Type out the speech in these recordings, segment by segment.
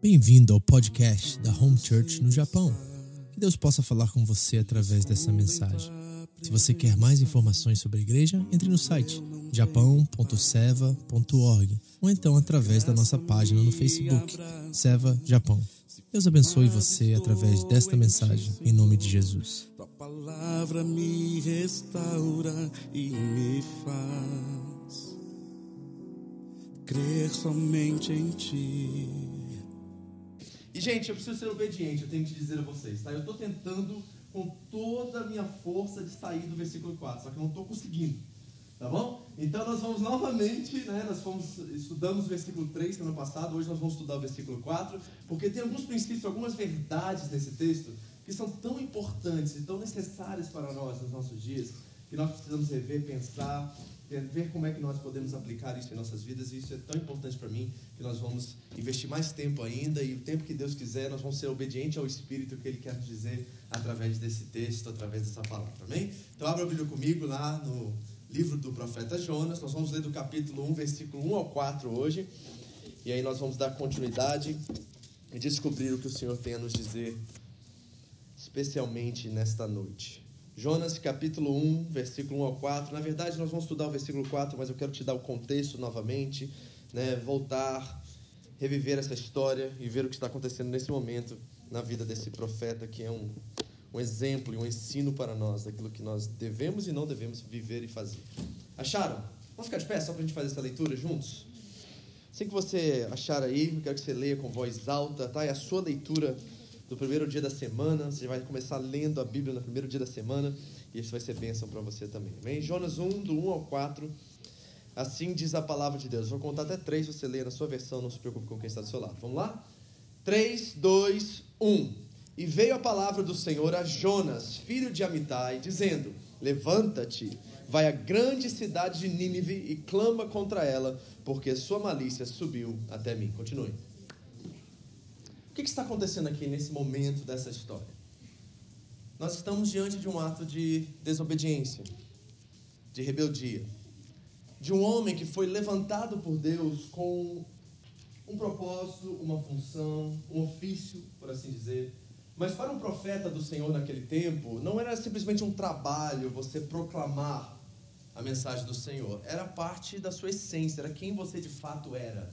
Bem-vindo ao podcast da Home Church no Japão. Que Deus possa falar com você através dessa mensagem. Se você quer mais informações sobre a igreja, entre no site japão.seva.org ou então através da nossa página no Facebook, Seva Japão. Deus abençoe você através desta mensagem, em nome de Jesus. Tua palavra me restaura e me faz crer somente em ti. E, gente, eu preciso ser obediente, eu tenho que dizer a vocês, tá? Eu estou tentando com toda a minha força de sair do versículo 4, só que eu não estou conseguindo, tá bom? Então, nós vamos novamente, né? Nós fomos, estudamos o versículo 3 que ano passado, hoje nós vamos estudar o versículo 4, porque tem alguns princípios, algumas verdades nesse texto que são tão importantes e tão necessárias para nós nos nossos dias, que nós precisamos rever, pensar, ver como é que nós podemos aplicar isso em nossas vidas, e isso é tão importante para mim que nós vamos investir mais tempo ainda, e o tempo que Deus quiser, nós vamos ser obedientes ao Espírito que Ele quer nos dizer através desse texto, através dessa palavra, amém? Então abra a Bíblia comigo lá no livro do profeta Jonas, nós vamos ler do capítulo 1, versículo 1 ao 4 hoje, e aí nós vamos dar continuidade e descobrir o que o Senhor tem a nos dizer, especialmente nesta noite. Jonas capítulo 1, versículo 1 ao 4. Na verdade, nós vamos estudar o versículo 4, mas eu quero te dar o contexto novamente, né? voltar, reviver essa história e ver o que está acontecendo nesse momento na vida desse profeta, que é um, um exemplo e um ensino para nós daquilo que nós devemos e não devemos viver e fazer. Acharam? Vamos ficar de pé só para a gente fazer essa leitura juntos? Assim que você achar aí, eu quero que você leia com voz alta, tá? É a sua leitura do primeiro dia da semana. Você vai começar lendo a Bíblia no primeiro dia da semana e isso vai ser bênção para você também. Vem Jonas 1, do 1 ao 4. Assim diz a palavra de Deus. Vou contar até três, você lê na sua versão, não se preocupe com quem está do seu lado. Vamos lá? 3, 2, 1. E veio a palavra do Senhor a Jonas, filho de Amitai, dizendo: Levanta-te, vai à grande cidade de Nínive e clama contra ela, porque sua malícia subiu até mim. Continue. Que está acontecendo aqui nesse momento dessa história? Nós estamos diante de um ato de desobediência, de rebeldia, de um homem que foi levantado por Deus com um propósito, uma função, um ofício, por assim dizer. Mas para um profeta do Senhor naquele tempo, não era simplesmente um trabalho você proclamar a mensagem do Senhor, era parte da sua essência, era quem você de fato era.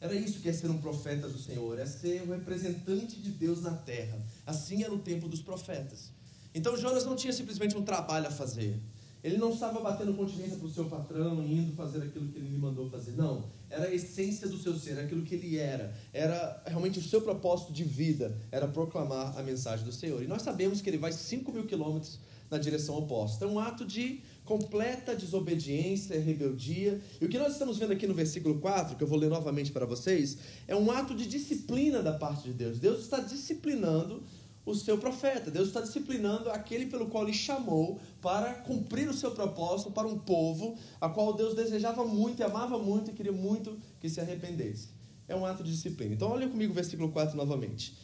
Era isso que é ser um profeta do Senhor, é ser o representante de Deus na terra. Assim era o tempo dos profetas. Então Jonas não tinha simplesmente um trabalho a fazer. Ele não estava batendo continência para o seu patrão, indo fazer aquilo que ele lhe mandou fazer. Não. Era a essência do seu ser, aquilo que ele era. Era realmente o seu propósito de vida, era proclamar a mensagem do Senhor. E nós sabemos que ele vai 5 mil quilômetros na direção oposta. É um ato de completa desobediência, rebeldia. E o que nós estamos vendo aqui no versículo 4, que eu vou ler novamente para vocês, é um ato de disciplina da parte de Deus. Deus está disciplinando o seu profeta. Deus está disciplinando aquele pelo qual ele chamou para cumprir o seu propósito para um povo a qual Deus desejava muito, e amava muito e queria muito que se arrependesse. É um ato de disciplina. Então, olha comigo o versículo 4 novamente.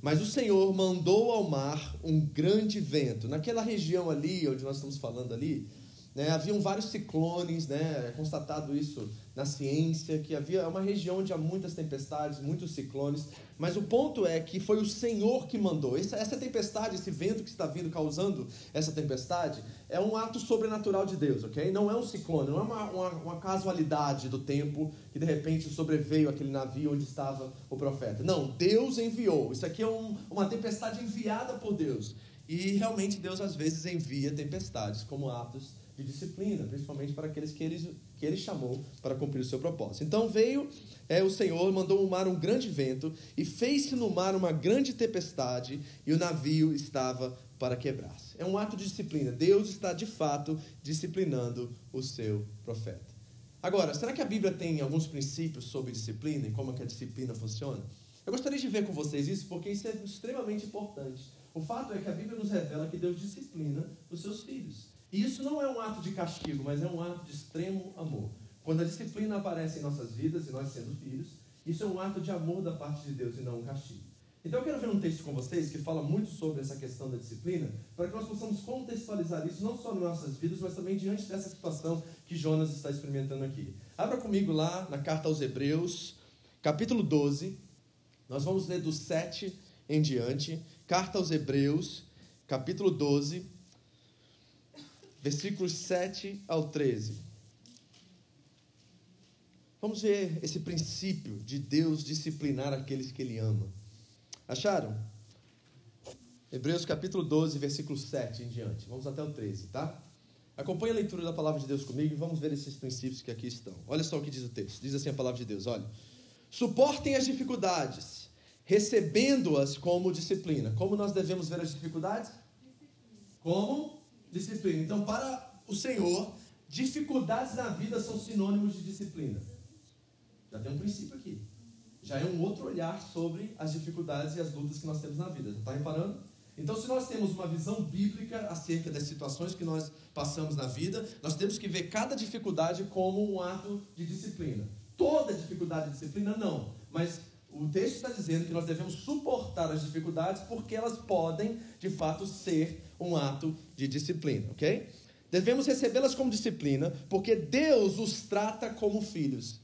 Mas o Senhor mandou ao mar um grande vento. Naquela região ali, onde nós estamos falando ali, né, vários ciclones, né, é constatado isso na ciência, que havia uma região onde há muitas tempestades, muitos ciclones, mas o ponto é que foi o Senhor que mandou. Essa, essa tempestade, esse vento que está vindo causando essa tempestade, é um ato sobrenatural de Deus, ok? Não é um ciclone, não é uma, uma, uma casualidade do tempo que de repente sobreveio aquele navio onde estava o profeta. Não, Deus enviou. Isso aqui é um, uma tempestade enviada por Deus. E realmente Deus às vezes envia tempestades como atos de disciplina, principalmente para aqueles que ele, que ele chamou para cumprir o seu propósito. Então veio é, o Senhor, mandou no mar um grande vento, e fez-se no mar uma grande tempestade, e o navio estava para quebrar-se. É um ato de disciplina. Deus está de fato disciplinando o seu profeta. Agora, será que a Bíblia tem alguns princípios sobre disciplina e como é que a disciplina funciona? Eu gostaria de ver com vocês isso porque isso é extremamente importante. O fato é que a Bíblia nos revela que Deus disciplina os seus filhos. E isso não é um ato de castigo, mas é um ato de extremo amor. Quando a disciplina aparece em nossas vidas, e nós sendo filhos, isso é um ato de amor da parte de Deus e não um castigo. Então eu quero ver um texto com vocês que fala muito sobre essa questão da disciplina, para que nós possamos contextualizar isso não só nas nossas vidas, mas também diante dessa situação que Jonas está experimentando aqui. Abra comigo lá na carta aos Hebreus, capítulo 12, Nós vamos ler do 7 em diante, carta aos Hebreus, capítulo 12, versículos 7 ao 13. Vamos ver esse princípio de Deus disciplinar aqueles que Ele ama. Acharam? Hebreus capítulo 12, versículo 7 em diante. Vamos até o 13, tá? Acompanhe a leitura da palavra de Deus comigo e vamos ver esses princípios que aqui estão. Olha só o que diz o texto. Diz assim a palavra de Deus: olha. Suportem as dificuldades, recebendo-as como disciplina. Como nós devemos ver as dificuldades? Como disciplina. Então, para o Senhor, dificuldades na vida são sinônimos de disciplina. Já tem um princípio aqui. Já é um outro olhar sobre as dificuldades e as lutas que nós temos na vida. Está reparando? Então, se nós temos uma visão bíblica acerca das situações que nós passamos na vida, nós temos que ver cada dificuldade como um ato de disciplina. Toda dificuldade de disciplina, não. Mas o texto está dizendo que nós devemos suportar as dificuldades porque elas podem, de fato, ser um ato de disciplina, ok? Devemos recebê-las como disciplina porque Deus os trata como filhos.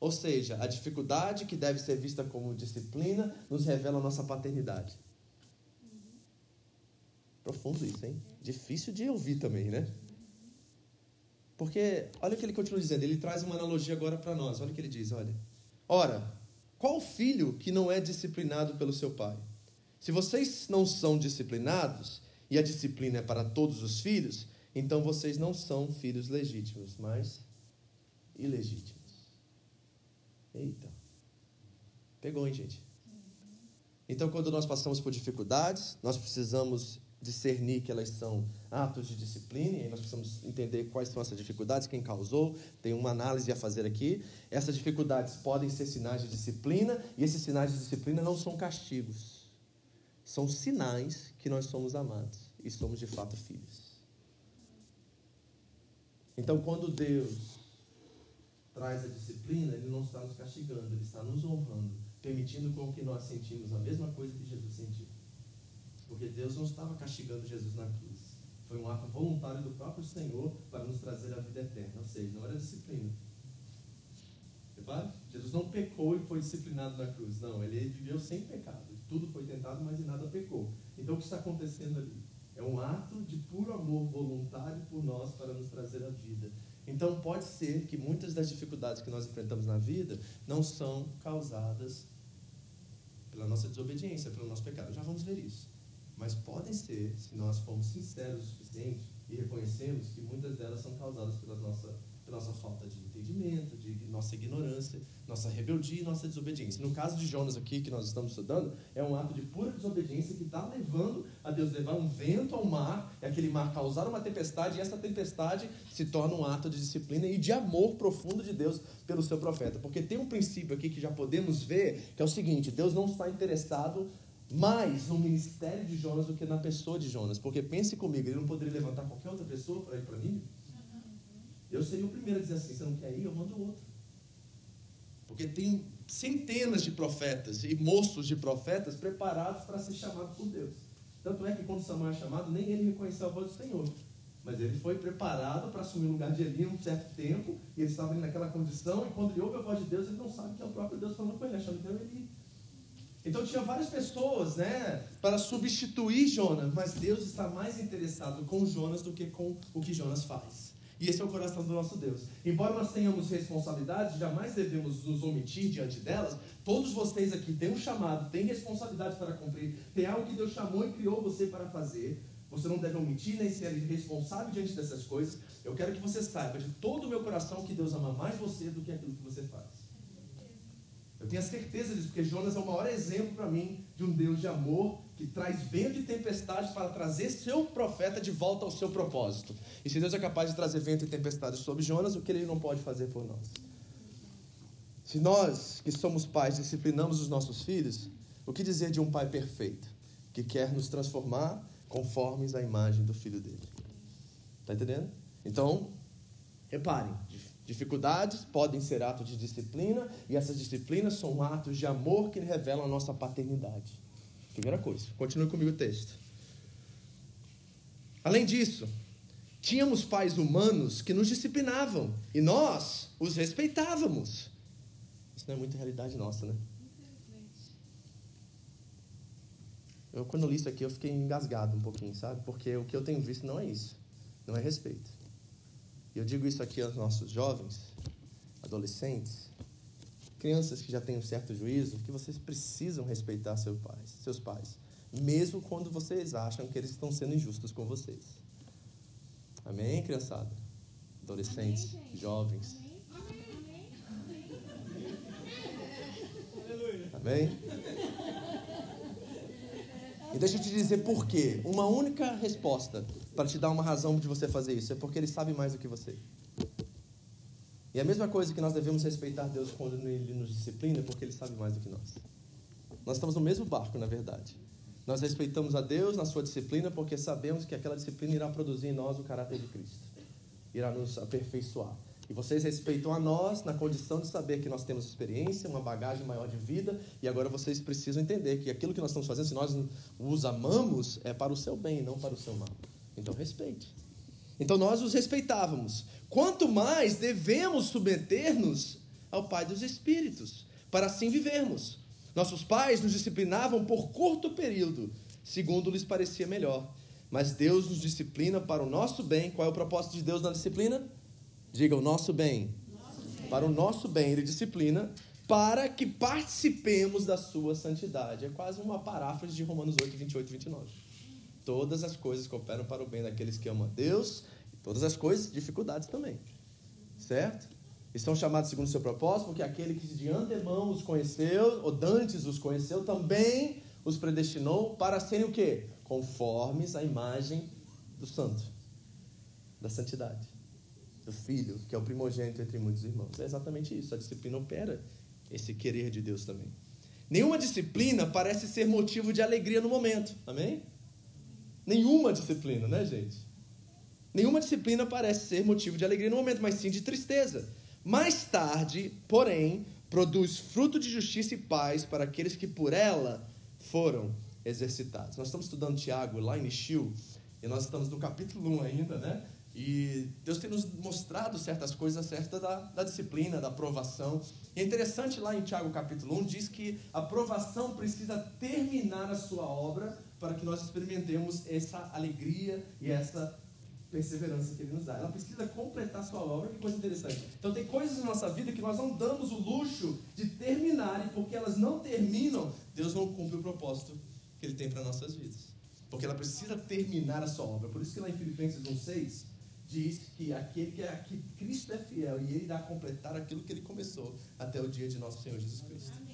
Ou seja, a dificuldade que deve ser vista como disciplina nos revela a nossa paternidade. Profundo isso, hein? Difícil de ouvir também, né? Porque, olha o que ele continua dizendo, ele traz uma analogia agora para nós. Olha o que ele diz, olha. Ora, qual filho que não é disciplinado pelo seu pai? Se vocês não são disciplinados, e a disciplina é para todos os filhos, então vocês não são filhos legítimos, mas ilegítimos. Eita. Pegou, hein, gente? Então, quando nós passamos por dificuldades, nós precisamos discernir que elas são atos de disciplina, e nós precisamos entender quais são essas dificuldades, quem causou, tem uma análise a fazer aqui. Essas dificuldades podem ser sinais de disciplina, e esses sinais de disciplina não são castigos. São sinais que nós somos amados e somos de fato filhos. Então, quando Deus traz a disciplina, Ele não está nos castigando, Ele está nos honrando, permitindo com que nós sentimos a mesma coisa que Jesus sentiu. Porque Deus não estava castigando Jesus na cruz. Foi um ato voluntário do próprio Senhor para nos trazer a vida eterna. Ou seja, não era disciplina. Jesus não pecou e foi disciplinado na cruz. Não, ele viveu sem pecado. Tudo foi tentado, mas em nada pecou. Então o que está acontecendo ali? É um ato de puro amor voluntário por nós para nos trazer a vida. Então pode ser que muitas das dificuldades que nós enfrentamos na vida não são causadas pela nossa desobediência, pelo nosso pecado. Já vamos ver isso mas podem ser, se nós formos sinceros o suficiente e reconhecemos que muitas delas são causadas pela nossa, nossa falta de entendimento, de nossa ignorância, nossa rebeldia e nossa desobediência. No caso de Jonas aqui, que nós estamos estudando, é um ato de pura desobediência que está levando a Deus levar um vento ao mar, e aquele mar causar uma tempestade, e essa tempestade se torna um ato de disciplina e de amor profundo de Deus pelo seu profeta. Porque tem um princípio aqui que já podemos ver, que é o seguinte, Deus não está interessado mais no ministério de Jonas do que na pessoa de Jonas. Porque pense comigo, ele não poderia levantar qualquer outra pessoa para ir para mim? Eu seria o primeiro a dizer assim: você não quer ir? Eu mando outro. Porque tem centenas de profetas e moços de profetas preparados para ser chamados por Deus. Tanto é que quando Samuel é chamado, nem ele reconheceu a voz do Senhor. Mas ele foi preparado para assumir o lugar de Eli um certo tempo, e ele estava ali naquela condição, e quando ele ouve a voz de Deus, ele não sabe que é o próprio Deus falando com ele, achando que é Eli. Então tinha várias pessoas, né, para substituir Jonas, mas Deus está mais interessado com Jonas do que com o que Jonas faz. E esse é o coração do nosso Deus. Embora nós tenhamos responsabilidades, jamais devemos nos omitir diante delas. Todos vocês aqui têm um chamado, têm responsabilidades para cumprir, tem algo que Deus chamou e criou você para fazer. Você não deve omitir nem ser responsável diante dessas coisas. Eu quero que você saiba de todo o meu coração que Deus ama mais você do que aquilo que você faz. Eu tenho a certeza disso, porque Jonas é o maior exemplo para mim de um Deus de amor que traz vento e tempestade para trazer seu profeta de volta ao seu propósito. E se Deus é capaz de trazer vento e tempestade sobre Jonas, o que ele não pode fazer por nós? Se nós, que somos pais, disciplinamos os nossos filhos, o que dizer de um pai perfeito, que quer nos transformar conformes à imagem do filho dele? Está entendendo? Então, reparem, Dificuldades podem ser atos de disciplina, e essas disciplinas são atos de amor que revelam a nossa paternidade. Primeira coisa. Continue comigo o texto. Além disso, tínhamos pais humanos que nos disciplinavam e nós os respeitávamos. Isso não é muita realidade nossa, né? Eu, quando eu li isso aqui, eu fiquei engasgado um pouquinho, sabe? Porque o que eu tenho visto não é isso. Não é respeito. E eu digo isso aqui aos nossos jovens, adolescentes, crianças que já têm um certo juízo, que vocês precisam respeitar seus pais, seus pais, mesmo quando vocês acham que eles estão sendo injustos com vocês. Amém, criançada? Adolescentes, Amém, jovens. Amém? E deixa eu te dizer por quê. Uma única resposta para te dar uma razão de você fazer isso é porque ele sabe mais do que você. E a mesma coisa que nós devemos respeitar Deus quando Ele nos disciplina, é porque Ele sabe mais do que nós. Nós estamos no mesmo barco, na verdade. Nós respeitamos a Deus na sua disciplina porque sabemos que aquela disciplina irá produzir em nós o caráter de Cristo, irá nos aperfeiçoar. E vocês respeitam a nós na condição de saber que nós temos experiência, uma bagagem maior de vida, e agora vocês precisam entender que aquilo que nós estamos fazendo, se nós os amamos, é para o seu bem, não para o seu mal. Então respeite. Então nós os respeitávamos. Quanto mais devemos submeter-nos ao Pai dos Espíritos, para assim vivermos. Nossos pais nos disciplinavam por curto período, segundo lhes parecia melhor. Mas Deus nos disciplina para o nosso bem. Qual é o propósito de Deus na disciplina? Diga o nosso bem. Nosso bem. Para o nosso bem, Ele disciplina para que participemos da sua santidade. É quase uma paráfrase de Romanos 8, 28 e 29. Todas as coisas cooperam para o bem daqueles que amam a Deus Todas as coisas, dificuldades também. Certo? Estão chamados segundo o seu propósito, porque aquele que de antemão os conheceu, ou dantes os conheceu, também os predestinou para serem o quê? Conformes à imagem do santo, da santidade, do filho, que é o primogênito entre muitos irmãos. É exatamente isso. A disciplina opera esse querer de Deus também. Nenhuma disciplina parece ser motivo de alegria no momento. Amém? Nenhuma disciplina, né, gente? Nenhuma disciplina parece ser motivo de alegria no momento, mas sim de tristeza. Mais tarde, porém, produz fruto de justiça e paz para aqueles que por ela foram exercitados. Nós estamos estudando Tiago lá em Nishil, e nós estamos no capítulo 1 ainda, né? E Deus tem nos mostrado certas coisas acerca da, da disciplina, da aprovação. E é interessante lá em Tiago capítulo 1, diz que a aprovação precisa terminar a sua obra para que nós experimentemos essa alegria e essa perseverança que ele nos dá. Ela precisa completar sua obra, que coisa interessante. Então tem coisas na nossa vida que nós não damos o luxo de terminar, e porque elas não terminam, Deus não cumpre o propósito que ele tem para nossas vidas. Porque ela precisa terminar a sua obra. Por isso que lá em Filipenses 1,6 diz que aquele que, é, que Cristo é fiel e ele irá completar aquilo que ele começou até o dia de nosso Senhor Jesus Cristo. Amém.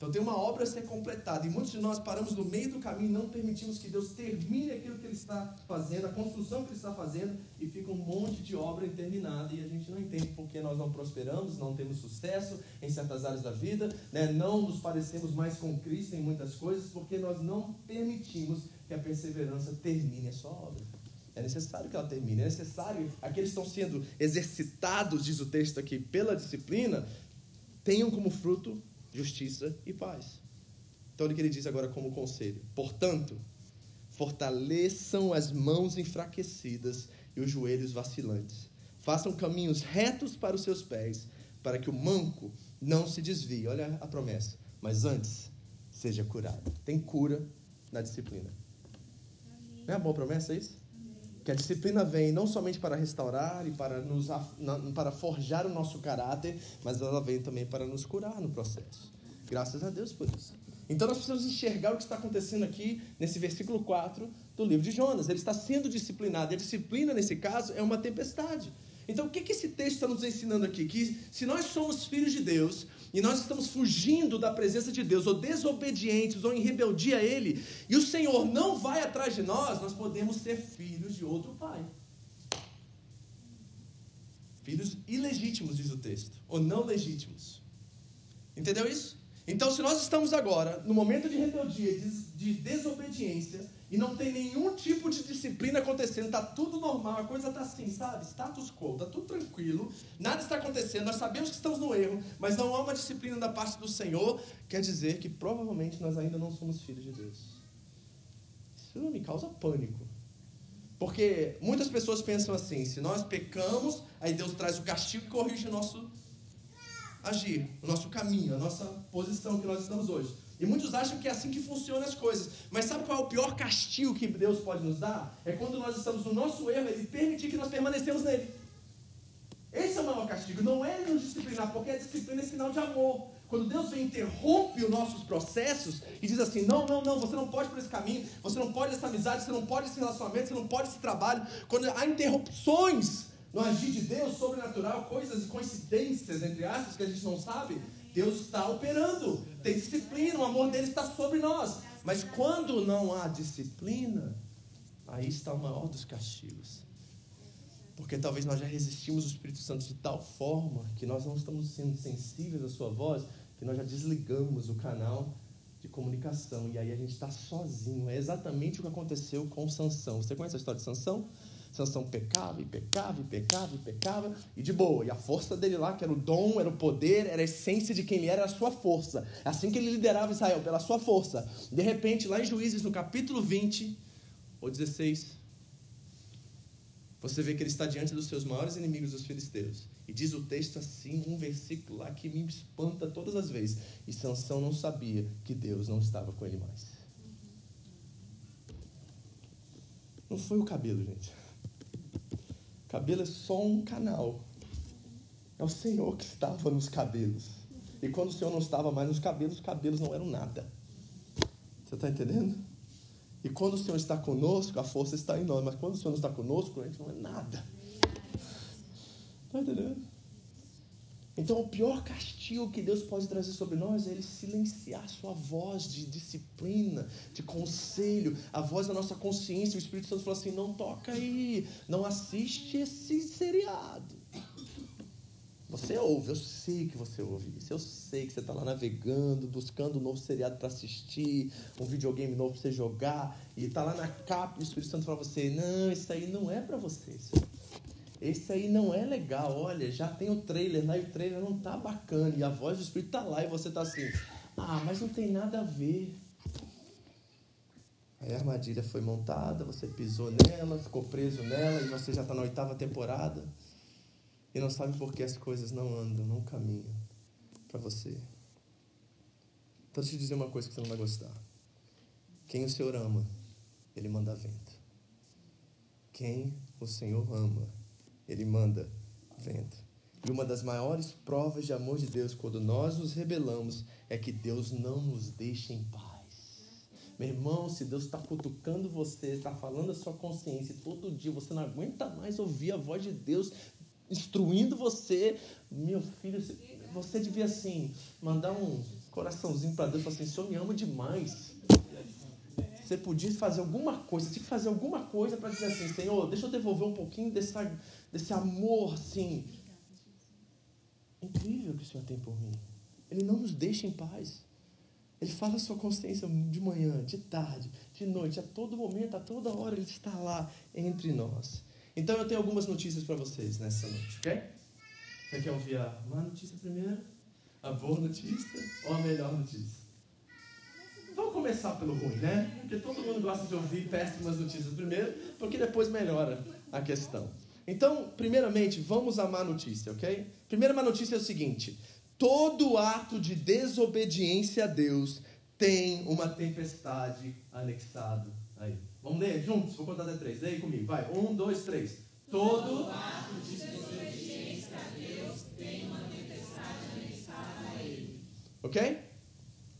Então tem uma obra a ser completada e muitos de nós paramos no meio do caminho e não permitimos que Deus termine aquilo que Ele está fazendo, a construção que Ele está fazendo e fica um monte de obra interminada e a gente não entende porque nós não prosperamos, não temos sucesso em certas áreas da vida, né? não nos parecemos mais com Cristo em muitas coisas porque nós não permitimos que a perseverança termine a sua obra. É necessário que ela termine, é necessário, aqueles que estão sendo exercitados, diz o texto aqui, pela disciplina, tenham como fruto justiça e paz. Então, olha o que ele diz agora como conselho. Portanto, fortaleçam as mãos enfraquecidas e os joelhos vacilantes. Façam caminhos retos para os seus pés, para que o manco não se desvie. Olha a promessa. Mas antes, seja curado. Tem cura na disciplina. Não é uma boa promessa isso? Que a disciplina vem não somente para restaurar e para, nos, para forjar o nosso caráter, mas ela vem também para nos curar no processo. Graças a Deus por isso. Então nós precisamos enxergar o que está acontecendo aqui nesse versículo 4 do livro de Jonas. Ele está sendo disciplinado. E a disciplina, nesse caso, é uma tempestade. Então, o que, que esse texto está nos ensinando aqui? Que se nós somos filhos de Deus e nós estamos fugindo da presença de Deus, ou desobedientes, ou em rebeldia a Ele, e o Senhor não vai atrás de nós, nós podemos ser filhos de outro pai. Filhos ilegítimos, diz o texto, ou não legítimos. Entendeu isso? Então, se nós estamos agora no momento de rebeldia, de desobediência, e não tem nenhum tipo de disciplina acontecendo, está tudo normal, a coisa está assim, sabe? Status quo, está tudo tranquilo, nada está acontecendo, nós sabemos que estamos no erro, mas não há uma disciplina da parte do Senhor, quer dizer que provavelmente nós ainda não somos filhos de Deus. Isso me causa pânico. Porque muitas pessoas pensam assim: se nós pecamos, aí Deus traz o castigo e corrige o nosso agir, o nosso caminho, a nossa posição que nós estamos hoje. E muitos acham que é assim que funcionam as coisas. Mas sabe qual é o pior castigo que Deus pode nos dar? É quando nós estamos no nosso erro, Ele permitir que nós permanecemos nele. Esse é o maior castigo. Não é nos disciplinar, porque a disciplina é sinal de amor. Quando Deus vem e interrompe os nossos processos e diz assim: não, não, não, você não pode por esse caminho, você não pode essa amizade, você não pode esse relacionamento, você não pode esse trabalho. Quando há interrupções no agir de Deus, sobrenatural, coisas, coincidências, entre aspas, que a gente não sabe, Deus está operando. Tem disciplina, o amor dele está sobre nós. Mas quando não há disciplina, aí está o maior dos castigos. Porque talvez nós já resistimos o Espírito Santo de tal forma que nós não estamos sendo sensíveis à sua voz, que nós já desligamos o canal de comunicação. E aí a gente está sozinho. É exatamente o que aconteceu com Sansão. Você conhece a história de Sansão? Sansão pecava e pecava e pecava e pecava e de boa. E a força dele lá, que era o dom, era o poder, era a essência de quem ele era, era a sua força. É assim que ele liderava Israel, pela sua força. De repente, lá em Juízes, no capítulo 20 ou 16, você vê que ele está diante dos seus maiores inimigos, os filisteus. E diz o texto assim, um versículo lá que me espanta todas as vezes. E Sansão não sabia que Deus não estava com ele mais. Não foi o cabelo, gente. Cabelo é só um canal. É o Senhor que estava nos cabelos. E quando o Senhor não estava mais nos cabelos, os cabelos não eram nada. Você está entendendo? E quando o Senhor está conosco, a força está em nós. Mas quando o Senhor não está conosco, a gente não é nada. Está entendendo? Então, o pior castigo que Deus pode trazer sobre nós é Ele silenciar sua voz de disciplina, de conselho, a voz da nossa consciência. O Espírito Santo falou assim: não toca aí, não assiste esse seriado. Você ouve, eu sei que você ouve isso. Eu sei que você está lá navegando, buscando um novo seriado para assistir, um videogame novo para você jogar, e está lá na capa e o Espírito Santo fala para você: Não, isso aí não é para você. Esse aí não é legal. Olha, já tem o trailer lá e o trailer não tá bacana. E a voz do Espírito está lá e você está assim: Ah, mas não tem nada a ver. Aí a armadilha foi montada, você pisou nela, ficou preso nela e você já está na oitava temporada e não sabe por que as coisas não andam, não caminham para você. Então, deixa eu te dizer uma coisa que você não vai gostar. Quem o Senhor ama, Ele manda vento. Quem o Senhor ama, Ele manda vento. E uma das maiores provas de amor de Deus, quando nós nos rebelamos, é que Deus não nos deixa em paz. Meu irmão, se Deus está cutucando você, está falando a sua consciência, todo dia você não aguenta mais ouvir a voz de Deus instruindo você, meu filho, você devia assim, mandar um coraçãozinho para Deus falar assim, o Senhor me ama demais. Você podia fazer alguma coisa, você tinha que fazer alguma coisa para dizer assim, Senhor, deixa eu devolver um pouquinho desse, desse amor, assim. Incrível que o Senhor tem por mim. Ele não nos deixa em paz. Ele fala a sua consciência de manhã, de tarde, de noite, a todo momento, a toda hora, Ele está lá entre nós. Então eu tenho algumas notícias para vocês nessa noite, ok? Você quer ouvir a má notícia primeiro? A boa notícia ou a melhor notícia? Vamos começar pelo ruim, né? Porque todo mundo gosta de ouvir péssimas notícias primeiro, porque depois melhora a questão. Então, primeiramente, vamos à má notícia, ok? Primeira má notícia é o seguinte: todo ato de desobediência a Deus tem uma tempestade anexado aí. Vamos ler juntos? Vou contar até três. Leia comigo. Vai. Um, dois, três. Todo ato de desobediência a Deus tem uma tempestade anexada a ele. Ok?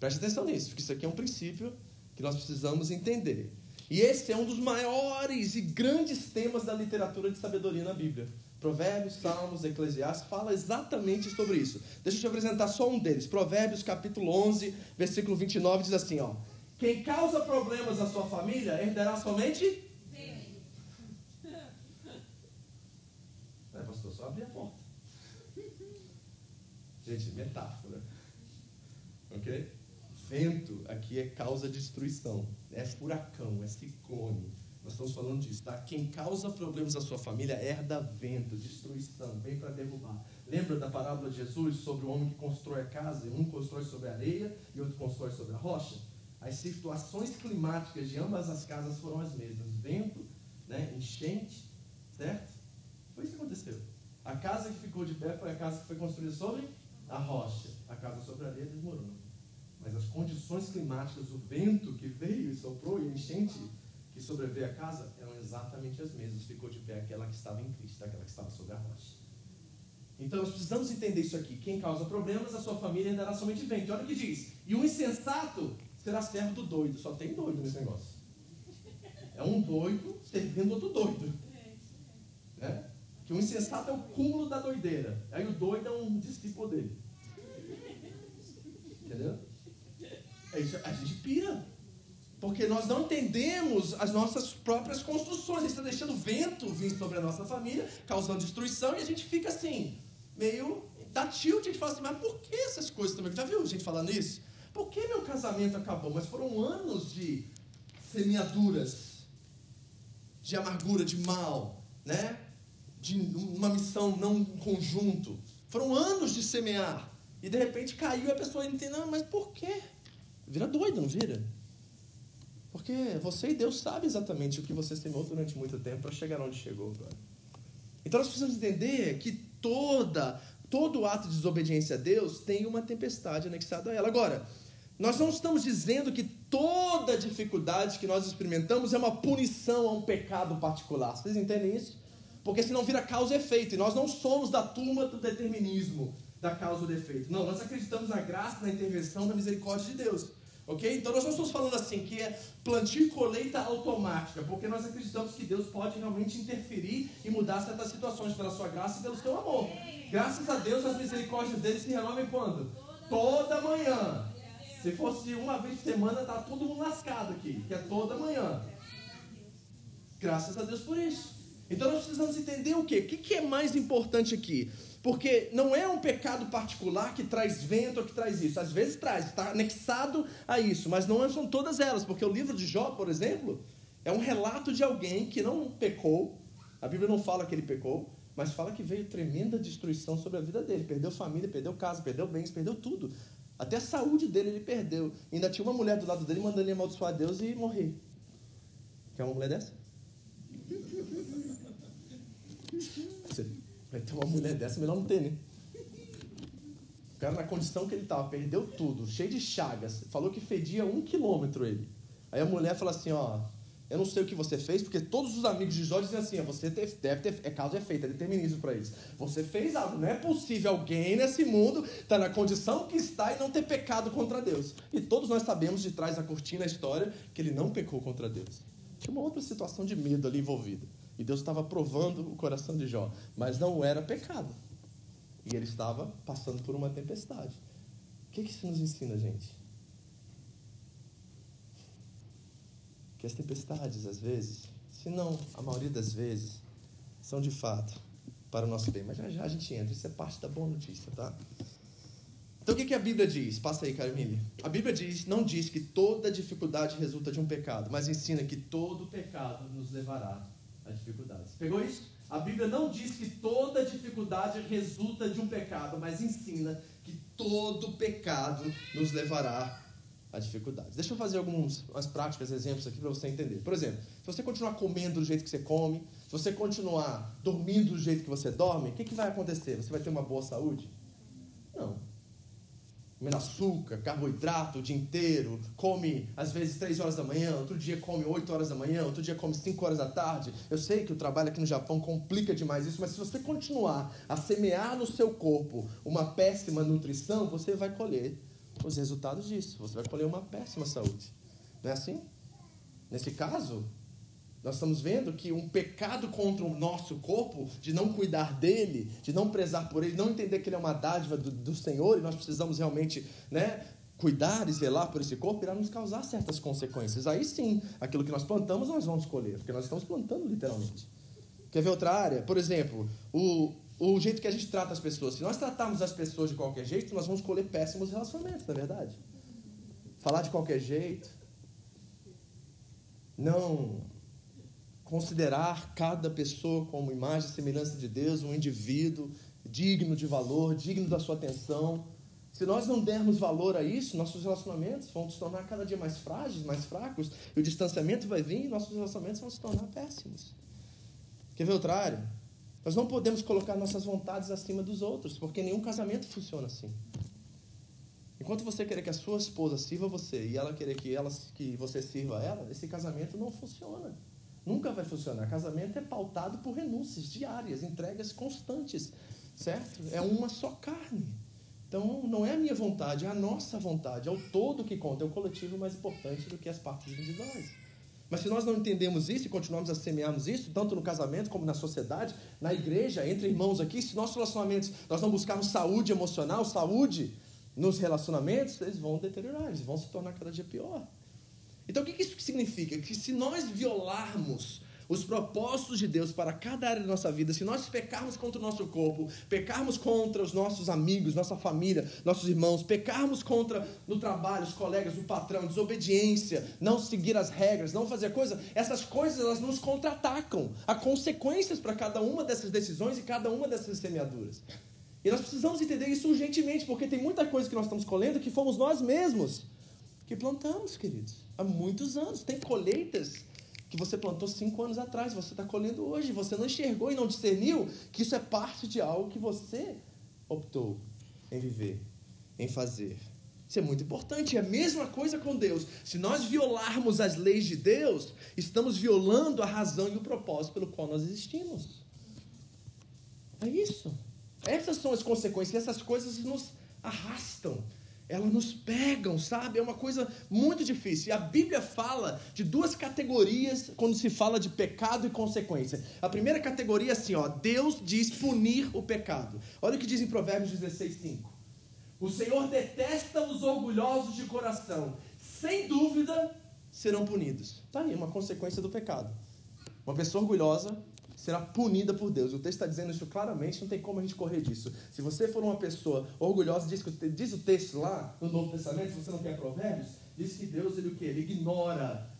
Preste atenção nisso, porque isso aqui é um princípio que nós precisamos entender. E esse é um dos maiores e grandes temas da literatura de sabedoria na Bíblia. Provérbios, Salmos, Eclesiastes fala exatamente sobre isso. Deixa eu te apresentar só um deles. Provérbios, capítulo 11, versículo 29 diz assim, ó: quem causa problemas à sua família herdará somente? É, pastor, só abrir a porta. Gente, metáfora. Ok? Vento aqui é causa de destruição. É furacão, é ciclone. Nós estamos falando disso, tá? Quem causa problemas à sua família herda vento, destruição, vem para derrubar. Lembra da parábola de Jesus sobre o homem que constrói a casa? Um constrói sobre a areia e outro constrói sobre a rocha? as situações climáticas de ambas as casas foram as mesmas: vento, né, enchente, certo? Foi isso que aconteceu. A casa que ficou de pé foi a casa que foi construída sobre a rocha. A casa sobre a areia desmoronou. Mas as condições climáticas, o vento que veio e soprou e a enchente que sobreveio a casa eram exatamente as mesmas. Ficou de pé aquela que estava em Cristo, aquela que estava sobre a rocha. Então nós precisamos entender isso aqui. Quem causa problemas, a sua família andará somente vento. Olha o que diz. E o insensato será servo do doido. Só tem doido nesse negócio. É um doido servindo outro doido. Né? Que o insensato é o cúmulo da doideira. Aí o doido é um discípulo dele. Entendeu? É isso, a gente pira. Porque nós não entendemos as nossas próprias construções. A gente está deixando vento vir sobre a nossa família, causando destruição, e a gente fica assim, meio da tilt. A gente fala assim, mas por que essas coisas também? Já viu gente falando isso? Por que meu casamento acabou? Mas foram anos de semeaduras, de amargura, de mal, né? De uma missão não conjunto. Foram anos de semear. E de repente caiu e a pessoa entende, não, mas por quê? Vira doido, não vira? Porque você e Deus sabem exatamente o que você semeou durante muito tempo para chegar onde chegou agora. Então nós precisamos entender que toda, todo ato de desobediência a Deus tem uma tempestade anexada a ela. Agora, nós não estamos dizendo que toda dificuldade que nós experimentamos é uma punição a um pecado particular. Vocês entendem isso? Porque senão vira causa e efeito. E nós não somos da turma do determinismo, da causa e do efeito. Não, nós acreditamos na graça, na intervenção, na misericórdia de Deus. Ok? Então nós não estamos falando assim que é plantio e colheita automática, porque nós acreditamos que Deus pode realmente interferir e mudar certas situações pela sua graça e pelo seu amor. Graças a Deus as misericórdias dele se renovam quando? Toda manhã. Se fosse uma vez por semana, tá todo mundo lascado aqui, que é toda manhã. Graças a Deus por isso. Então nós precisamos entender o quê? O que é mais importante aqui? Porque não é um pecado particular que traz vento ou que traz isso. Às vezes traz, está anexado a isso, mas não são todas elas. Porque o livro de Jó, por exemplo, é um relato de alguém que não pecou. A Bíblia não fala que ele pecou, mas fala que veio tremenda destruição sobre a vida dele. Perdeu família, perdeu casa, perdeu bens, perdeu tudo. Até a saúde dele ele perdeu. Ainda tinha uma mulher do lado dele mandando ele amaldiçoar a Deus e morrer. Quer uma mulher dessa? Vai ter uma mulher dessa, melhor não ter, né? O cara, na condição que ele estava, perdeu tudo, cheio de chagas. Falou que fedia um quilômetro ele. Aí a mulher fala assim: Ó, eu não sei o que você fez, porque todos os amigos de Jó dizem assim: você deve ter, é causa e efeito, é determinismo para eles. Você fez algo, não é possível alguém nesse mundo estar tá na condição que está e não ter pecado contra Deus. E todos nós sabemos de trás da cortina a história que ele não pecou contra Deus. Tinha uma outra situação de medo ali envolvida. E Deus estava provando o coração de Jó. Mas não era pecado. E ele estava passando por uma tempestade. O que, que isso nos ensina, gente? Que as tempestades, às vezes, se não a maioria das vezes, são de fato para o nosso bem. Mas já já a gente entra. Isso é parte da boa notícia, tá? Então o que, que a Bíblia diz? Passa aí, Carmine. A Bíblia diz, não diz que toda dificuldade resulta de um pecado, mas ensina que todo pecado nos levará dificuldades. Pegou isso? A Bíblia não diz que toda dificuldade resulta de um pecado, mas ensina que todo pecado nos levará a dificuldades. Deixa eu fazer alguns umas práticas, exemplos aqui para você entender. Por exemplo, se você continuar comendo do jeito que você come, se você continuar dormindo do jeito que você dorme, o que, que vai acontecer? Você vai ter uma boa saúde? Não comendo açúcar, carboidrato o dia inteiro, come às vezes 3 horas da manhã, outro dia come 8 horas da manhã, outro dia come 5 horas da tarde. Eu sei que o trabalho aqui no Japão complica demais isso, mas se você continuar a semear no seu corpo uma péssima nutrição, você vai colher os resultados disso. Você vai colher uma péssima saúde. Não é assim? Nesse caso, nós estamos vendo que um pecado contra o nosso corpo, de não cuidar dele, de não prezar por ele, não entender que ele é uma dádiva do, do Senhor e nós precisamos realmente né, cuidar e zelar por esse corpo, irá nos causar certas consequências. Aí sim, aquilo que nós plantamos, nós vamos colher, porque nós estamos plantando literalmente. Quer ver outra área? Por exemplo, o, o jeito que a gente trata as pessoas. Se nós tratarmos as pessoas de qualquer jeito, nós vamos colher péssimos relacionamentos, na é verdade. Falar de qualquer jeito. Não considerar cada pessoa como imagem e semelhança de Deus, um indivíduo digno de valor, digno da sua atenção. Se nós não dermos valor a isso, nossos relacionamentos vão se tornar cada dia mais frágeis, mais fracos, e o distanciamento vai vir e nossos relacionamentos vão se tornar péssimos. Quer ver outra área? Nós não podemos colocar nossas vontades acima dos outros, porque nenhum casamento funciona assim. Enquanto você querer que a sua esposa sirva você e ela querer que, ela, que você sirva ela, esse casamento não funciona. Nunca vai funcionar. Casamento é pautado por renúncias diárias, entregas constantes, certo? É uma só carne. Então, não é a minha vontade, é a nossa vontade, é o todo que conta, é o coletivo mais importante do que as partes individuais. Mas se nós não entendemos isso e continuamos a semearmos isso, tanto no casamento como na sociedade, na igreja, entre irmãos aqui, se nossos relacionamentos, nós não buscarmos saúde emocional, saúde nos relacionamentos, eles vão deteriorar, eles vão se tornar cada dia pior. Então o que isso significa? Que se nós violarmos os propósitos de Deus para cada área da nossa vida, se nós pecarmos contra o nosso corpo, pecarmos contra os nossos amigos, nossa família, nossos irmãos, pecarmos contra no trabalho, os colegas, o patrão, desobediência, não seguir as regras, não fazer coisa, essas coisas elas nos contra-atacam. Há consequências para cada uma dessas decisões e cada uma dessas semeaduras. E nós precisamos entender isso urgentemente, porque tem muita coisa que nós estamos colhendo que fomos nós mesmos que plantamos, queridos, há muitos anos. Tem colheitas que você plantou cinco anos atrás, você está colhendo hoje. Você não enxergou e não discerniu que isso é parte de algo que você optou em viver, em fazer. Isso é muito importante. É a mesma coisa com Deus. Se nós violarmos as leis de Deus, estamos violando a razão e o propósito pelo qual nós existimos. É isso. Essas são as consequências. Essas coisas nos arrastam elas nos pegam, sabe? É uma coisa muito difícil. E a Bíblia fala de duas categorias quando se fala de pecado e consequência. A primeira categoria é assim, ó, Deus diz punir o pecado. Olha o que diz em Provérbios 16, 5. O Senhor detesta os orgulhosos de coração. Sem dúvida serão punidos. Tá aí uma consequência do pecado. Uma pessoa orgulhosa será punida por Deus. O texto está dizendo isso claramente, não tem como a gente correr disso. Se você for uma pessoa orgulhosa, diz, diz o texto lá no Novo Testamento, se você não quer provérbios, diz que Deus ele o quê? Ele ignora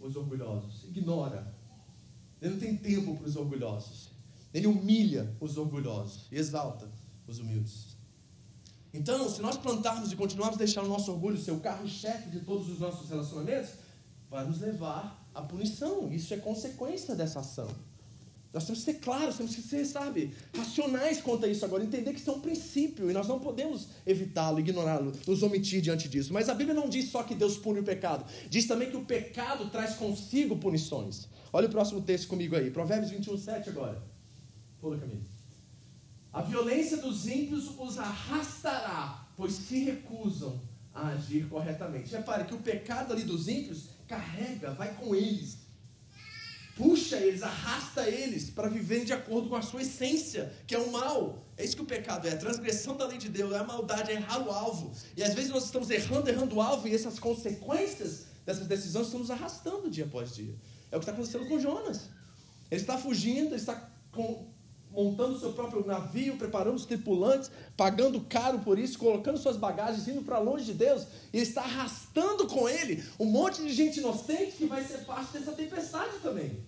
os orgulhosos. Ignora. Ele não tem tempo para os orgulhosos. Ele humilha os orgulhosos e exalta os humildes. Então, se nós plantarmos e continuarmos a deixar o nosso orgulho ser o carro-chefe de todos os nossos relacionamentos, vai nos levar à punição. Isso é consequência dessa ação. Nós temos que ser claros, temos que ser, sabe, racionais quanto a isso agora, entender que isso é um princípio e nós não podemos evitá-lo, ignorá-lo, nos omitir diante disso. Mas a Bíblia não diz só que Deus pune o pecado, diz também que o pecado traz consigo punições. Olha o próximo texto comigo aí, Provérbios 21, 7 agora. Pula, Camilo. A violência dos ímpios os arrastará, pois se recusam a agir corretamente. Repare que o pecado ali dos ímpios carrega, vai com eles puxa eles, arrasta eles para viverem de acordo com a sua essência, que é o mal. É isso que o pecado é, a transgressão da lei de Deus, é a maldade, é errar o alvo. E às vezes nós estamos errando, errando o alvo, e essas consequências dessas decisões estão nos arrastando dia após dia. É o que está acontecendo com Jonas. Ele está fugindo, ele está com, montando seu próprio navio, preparando os tripulantes, pagando caro por isso, colocando suas bagagens, indo para longe de Deus, e está arrastando com ele um monte de gente inocente que vai ser parte dessa tempestade também.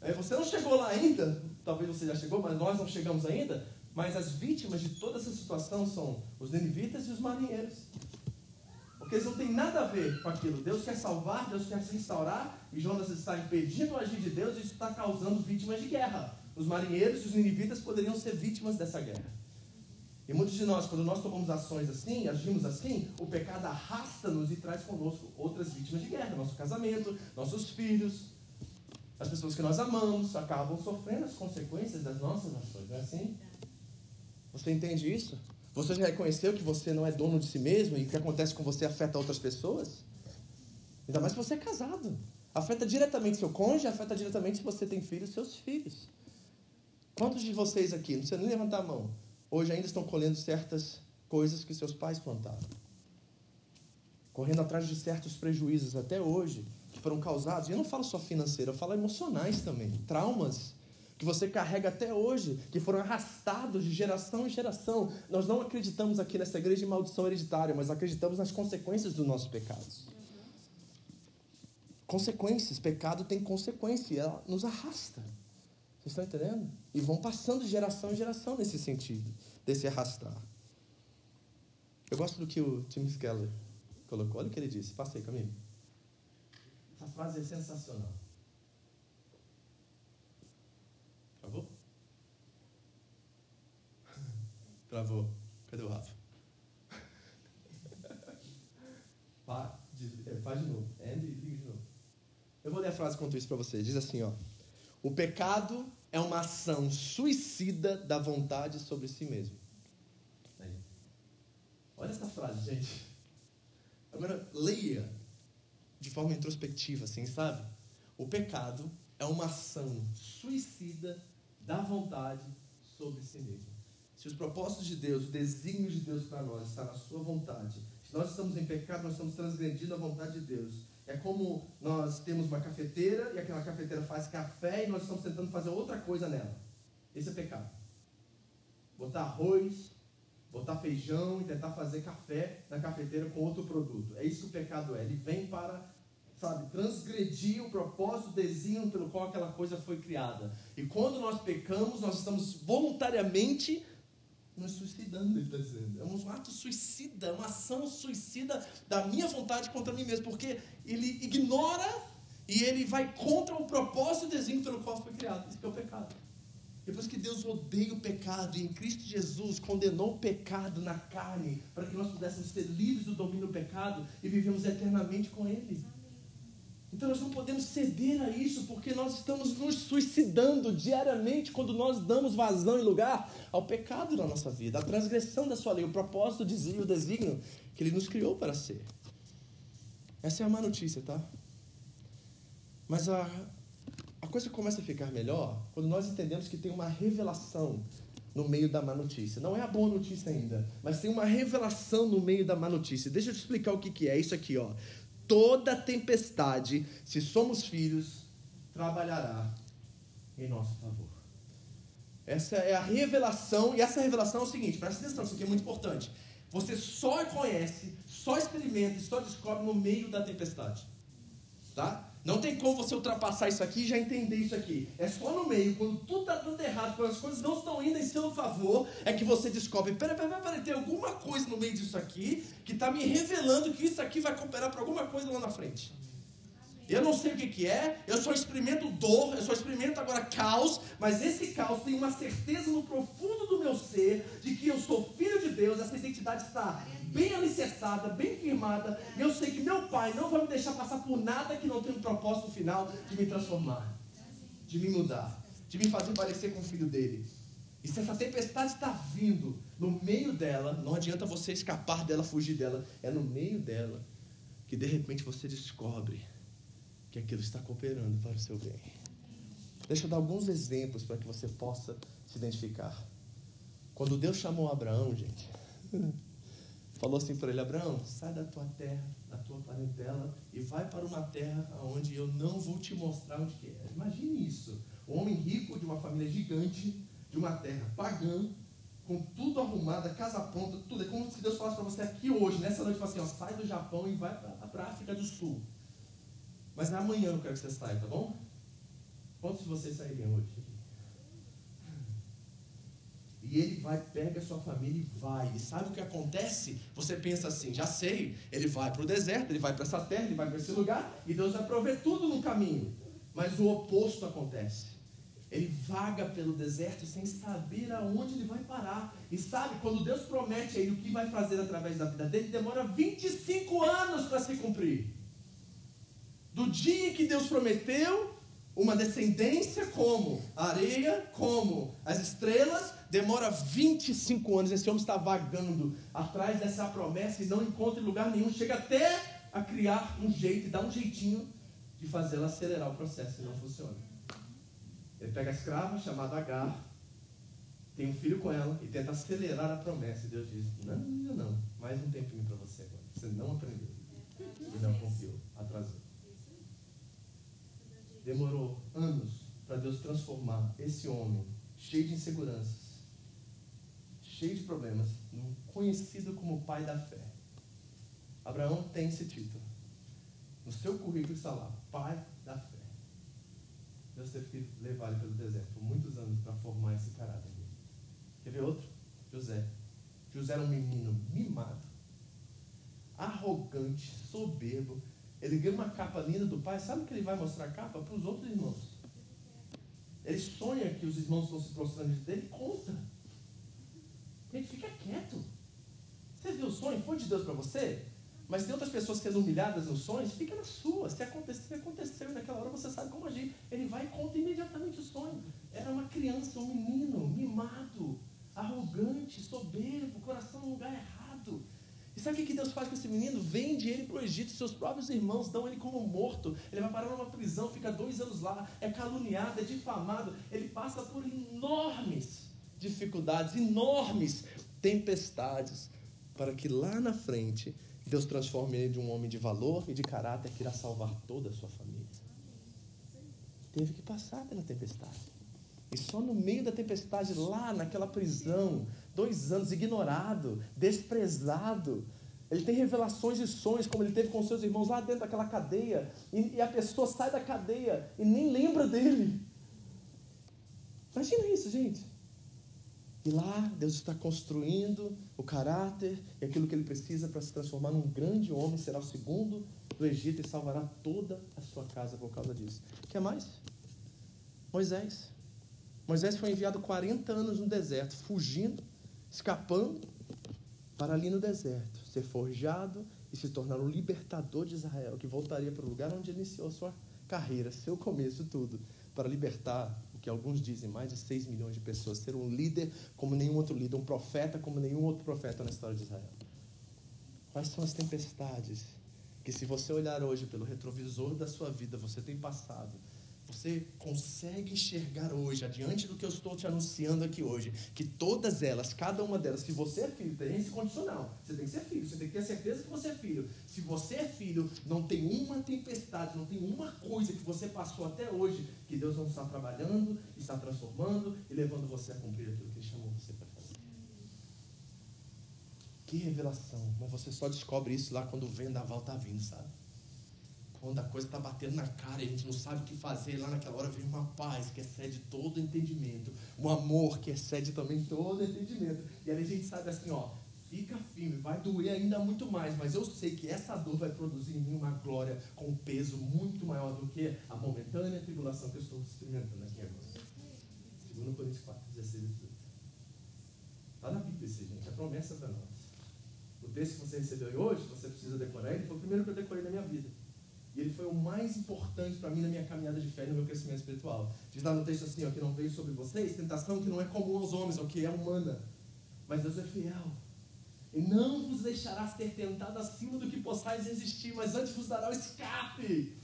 É, você não chegou lá ainda, talvez você já chegou, mas nós não chegamos ainda. Mas as vítimas de toda essa situação são os ninivitas e os marinheiros. Porque eles não têm nada a ver com aquilo. Deus quer salvar, Deus quer se restaurar, e Jonas está impedindo o agir de Deus e isso está causando vítimas de guerra. Os marinheiros e os ninivitas poderiam ser vítimas dessa guerra. E muitos de nós, quando nós tomamos ações assim, agimos assim, o pecado arrasta-nos e traz conosco outras vítimas de guerra. Nosso casamento, nossos filhos, as pessoas que nós amamos acabam sofrendo as consequências das nossas ações, não é assim? Você entende isso? Você já reconheceu que você não é dono de si mesmo e o que acontece com você afeta outras pessoas? Ainda mais se você é casado. Afeta diretamente seu cônjuge, afeta diretamente se você tem filhos, seus filhos. Quantos de vocês aqui, não precisa nem levantar a mão, hoje ainda estão colhendo certas coisas que seus pais plantaram? Correndo atrás de certos prejuízos até hoje que foram causados, e eu não falo só financeiro, eu falo emocionais também, traumas que você carrega até hoje, que foram arrastados de geração em geração. Nós não acreditamos aqui nessa igreja em maldição hereditária, mas acreditamos nas consequências dos nossos pecados. Consequências, pecado tem consequência, ela nos arrasta. Estão entendendo? E vão passando geração em geração nesse sentido, desse arrastar. Eu gosto do que o Tim Keller colocou. Olha o que ele disse. Passei, Camilo. Essa frase é sensacional. Travou? Travou. Cadê o Rafa? De, é, faz de novo. End e liga de novo. Eu vou ler a frase quanto isso para vocês. Diz assim, ó. O pecado é uma ação suicida da vontade sobre si mesmo. Olha essa frase, gente. Agora, leia de forma introspectiva, assim, sabe? O pecado é uma ação suicida da vontade sobre si mesmo. Se os propósitos de Deus, o desígnio de Deus para nós está na sua vontade, se nós estamos em pecado, nós estamos transgredindo a vontade de Deus. É como nós temos uma cafeteira e aquela cafeteira faz café e nós estamos tentando fazer outra coisa nela. Esse é pecado. Botar arroz, botar feijão e tentar fazer café na cafeteira com outro produto. É isso que o pecado é. Ele vem para, sabe, transgredir o propósito, o desenho pelo qual aquela coisa foi criada. E quando nós pecamos, nós estamos voluntariamente nos suicidando, ele está dizendo. É um ato suicida, uma ação suicida da minha vontade contra mim mesmo, porque ele ignora e ele vai contra o propósito e desenho pelo qual foi criado. Isso é o pecado. Depois que Deus odeia o pecado e em Cristo Jesus condenou o pecado na carne para que nós pudéssemos ser livres do domínio do pecado e vivemos eternamente com Ele. Então nós não podemos ceder a isso porque nós estamos nos suicidando diariamente quando nós damos vazão e lugar ao pecado na nossa vida, à transgressão da sua lei, o propósito, o desígnio, o desígnio que Ele nos criou para ser. Essa é a má notícia, tá? Mas a, a coisa começa a ficar melhor quando nós entendemos que tem uma revelação no meio da má notícia. Não é a boa notícia ainda, mas tem uma revelação no meio da má notícia. Deixa eu te explicar o que, que é isso aqui, ó. Toda tempestade, se somos filhos, trabalhará em nosso favor. Essa é a revelação, e essa revelação é o seguinte: presta atenção, isso aqui é muito importante. Você só conhece, só experimenta e só descobre no meio da tempestade. Tá? Não tem como você ultrapassar isso aqui e já entender isso aqui. É só no meio, quando tudo está dando errado, quando as coisas não estão indo em seu favor, é que você descobre: peraí, peraí, peraí, tem alguma coisa no meio disso aqui que está me revelando que isso aqui vai cooperar para alguma coisa lá na frente. Eu não sei o que, que é, eu só experimento dor, eu só experimento agora caos, mas esse caos tem uma certeza no profundo do meu ser de que eu sou filho de Deus, essa identidade está bem alicerçada, bem firmada, e eu sei que meu pai não vai me deixar passar por nada que não tenha um propósito final de me transformar, de me mudar, de me fazer parecer com o filho dele. E se essa tempestade está vindo no meio dela, não adianta você escapar dela, fugir dela, é no meio dela que de repente você descobre que aquilo está cooperando para o seu bem. Deixa eu dar alguns exemplos para que você possa se identificar. Quando Deus chamou Abraão, gente, falou assim para ele: Abraão, sai da tua terra, da tua parentela e vai para uma terra onde eu não vou te mostrar onde que é. Imagine isso: um homem rico de uma família gigante, de uma terra pagã, com tudo arrumado, casa pronta, tudo. É como se Deus falasse para você aqui hoje, nessa noite, assim: ó, sai do Japão e vai para a África do Sul. Mas amanhã eu quero que você saia, tá bom? Quantos de vocês sairiam hoje? E ele vai, pega a sua família e vai. E sabe o que acontece? Você pensa assim, já sei, ele vai para o deserto, ele vai para essa terra, ele vai para esse lugar, e Deus vai prover tudo no caminho. Mas o oposto acontece. Ele vaga pelo deserto sem saber aonde ele vai parar. E sabe, quando Deus promete a ele o que vai fazer através da vida dele, demora 25 anos para se cumprir. Do dia que Deus prometeu, uma descendência como a areia, como as estrelas, demora 25 anos. Esse homem está vagando atrás dessa promessa e não encontra lugar nenhum. Chega até a criar um jeito dar um jeitinho de fazê-la acelerar o processo e não funciona. Ele pega a escrava chamada Agar, tem um filho com ela e tenta acelerar a promessa. E Deus diz: Não, não, não, mais um tempinho para você agora. Você não aprendeu e não confiou, atrasou. Demorou anos para Deus transformar esse homem, cheio de inseguranças, cheio de problemas, conhecido como pai da fé. Abraão tem esse título. No seu currículo está lá, pai da fé. Deus teve que levar ele pelo deserto por muitos anos para formar esse caráter dele. Quer ver outro? José. José era um menino mimado, arrogante, soberbo, ele ganha uma capa linda do pai, sabe que ele vai mostrar a capa para os outros irmãos? Ele sonha que os irmãos estão se prostrando dele conta. Gente, fica quieto. Você viu o sonho? Foi de Deus para você? Mas tem outras pessoas sendo humilhadas nos sonhos, fica na sua. Se aconteceu, aconteceu, naquela hora você sabe como agir. Ele vai e conta imediatamente o sonho. Era uma criança, um menino, mimado, arrogante, soberbo, coração no lugar errado. E sabe o que Deus faz com esse menino? Vende ele para o Egito, seus próprios irmãos dão ele como morto. Ele vai parar numa prisão, fica dois anos lá, é caluniado, é difamado. Ele passa por enormes dificuldades, enormes tempestades, para que lá na frente Deus transforme ele de um homem de valor e de caráter que irá salvar toda a sua família. Teve que passar pela tempestade. E só no meio da tempestade, lá naquela prisão, dois anos, ignorado, desprezado, ele tem revelações de sonhos, como ele teve com seus irmãos lá dentro daquela cadeia, e, e a pessoa sai da cadeia e nem lembra dele. Imagina isso, gente. E lá Deus está construindo o caráter e aquilo que ele precisa para se transformar num grande homem, será o segundo do Egito e salvará toda a sua casa por causa disso. Quer mais? Moisés. Moisés foi enviado 40 anos no deserto, fugindo, escapando, para ali no deserto, ser forjado e se tornar o libertador de Israel, que voltaria para o lugar onde iniciou sua carreira, seu começo, tudo, para libertar que alguns dizem, mais de 6 milhões de pessoas, ser um líder como nenhum outro líder, um profeta como nenhum outro profeta na história de Israel. Quais são as tempestades que, se você olhar hoje pelo retrovisor da sua vida, você tem passado você consegue enxergar hoje, adiante do que eu estou te anunciando aqui hoje, que todas elas, cada uma delas, se você é filho, tem esse condicional. Você tem que ser filho, você tem que ter certeza que você é filho. Se você é filho, não tem uma tempestade, não tem uma coisa que você passou até hoje que Deus não está trabalhando, está transformando e levando você a cumprir aquilo que Ele chamou você para fazer. Que revelação! Mas você só descobre isso lá quando o vendaval está vindo, sabe? Quando a coisa está batendo na cara e a gente não sabe o que fazer, lá naquela hora vem uma paz que excede todo entendimento, um amor que excede também todo entendimento. E aí a gente sabe assim, ó, fica firme, vai doer ainda muito mais, mas eu sei que essa dor vai produzir em mim uma glória com um peso muito maior do que a momentânea tribulação que eu estou experimentando aqui agora. 2 Coríntios 4, 16 e 18. Está na Bíblia esse, gente, a promessa para nós. O texto que você recebeu hoje, você precisa decorar, ele foi o primeiro que eu decorei na minha vida. E ele foi o mais importante para mim na minha caminhada de fé e no meu crescimento espiritual. Diz lá no texto assim, ó, que não veio sobre vocês tentação que não é comum aos homens, ou que é humana. Mas Deus é fiel. E não vos deixará ser tentado acima do que possais resistir, mas antes vos dará o escape.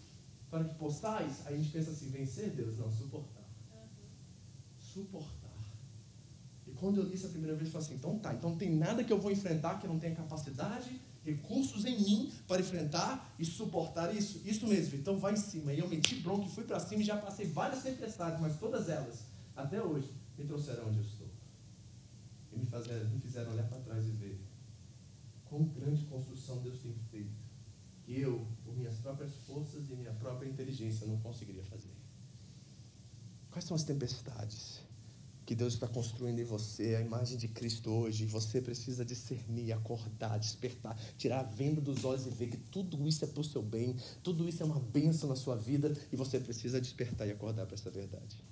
Para que possais, a gente pensa assim, vencer Deus? Não, suportar. Suportar. E quando eu li isso a primeira vez, eu falei assim, então tá, então não tem nada que eu vou enfrentar que eu não tenha capacidade recursos em mim para enfrentar e suportar isso. Isso mesmo, então vai em cima. E eu meti bronca e fui para cima e já passei várias tempestades, mas todas elas, até hoje, me trouxeram onde eu estou. E me, fazer, me fizeram olhar para trás e ver quão grande construção Deus tem feito. Que eu, por minhas próprias forças e minha própria inteligência, não conseguiria fazer. Quais são as tempestades? Que Deus está construindo em você, a imagem de Cristo hoje. Você precisa discernir, acordar, despertar, tirar a venda dos olhos e ver que tudo isso é para o seu bem, tudo isso é uma bênção na sua vida e você precisa despertar e acordar para essa verdade.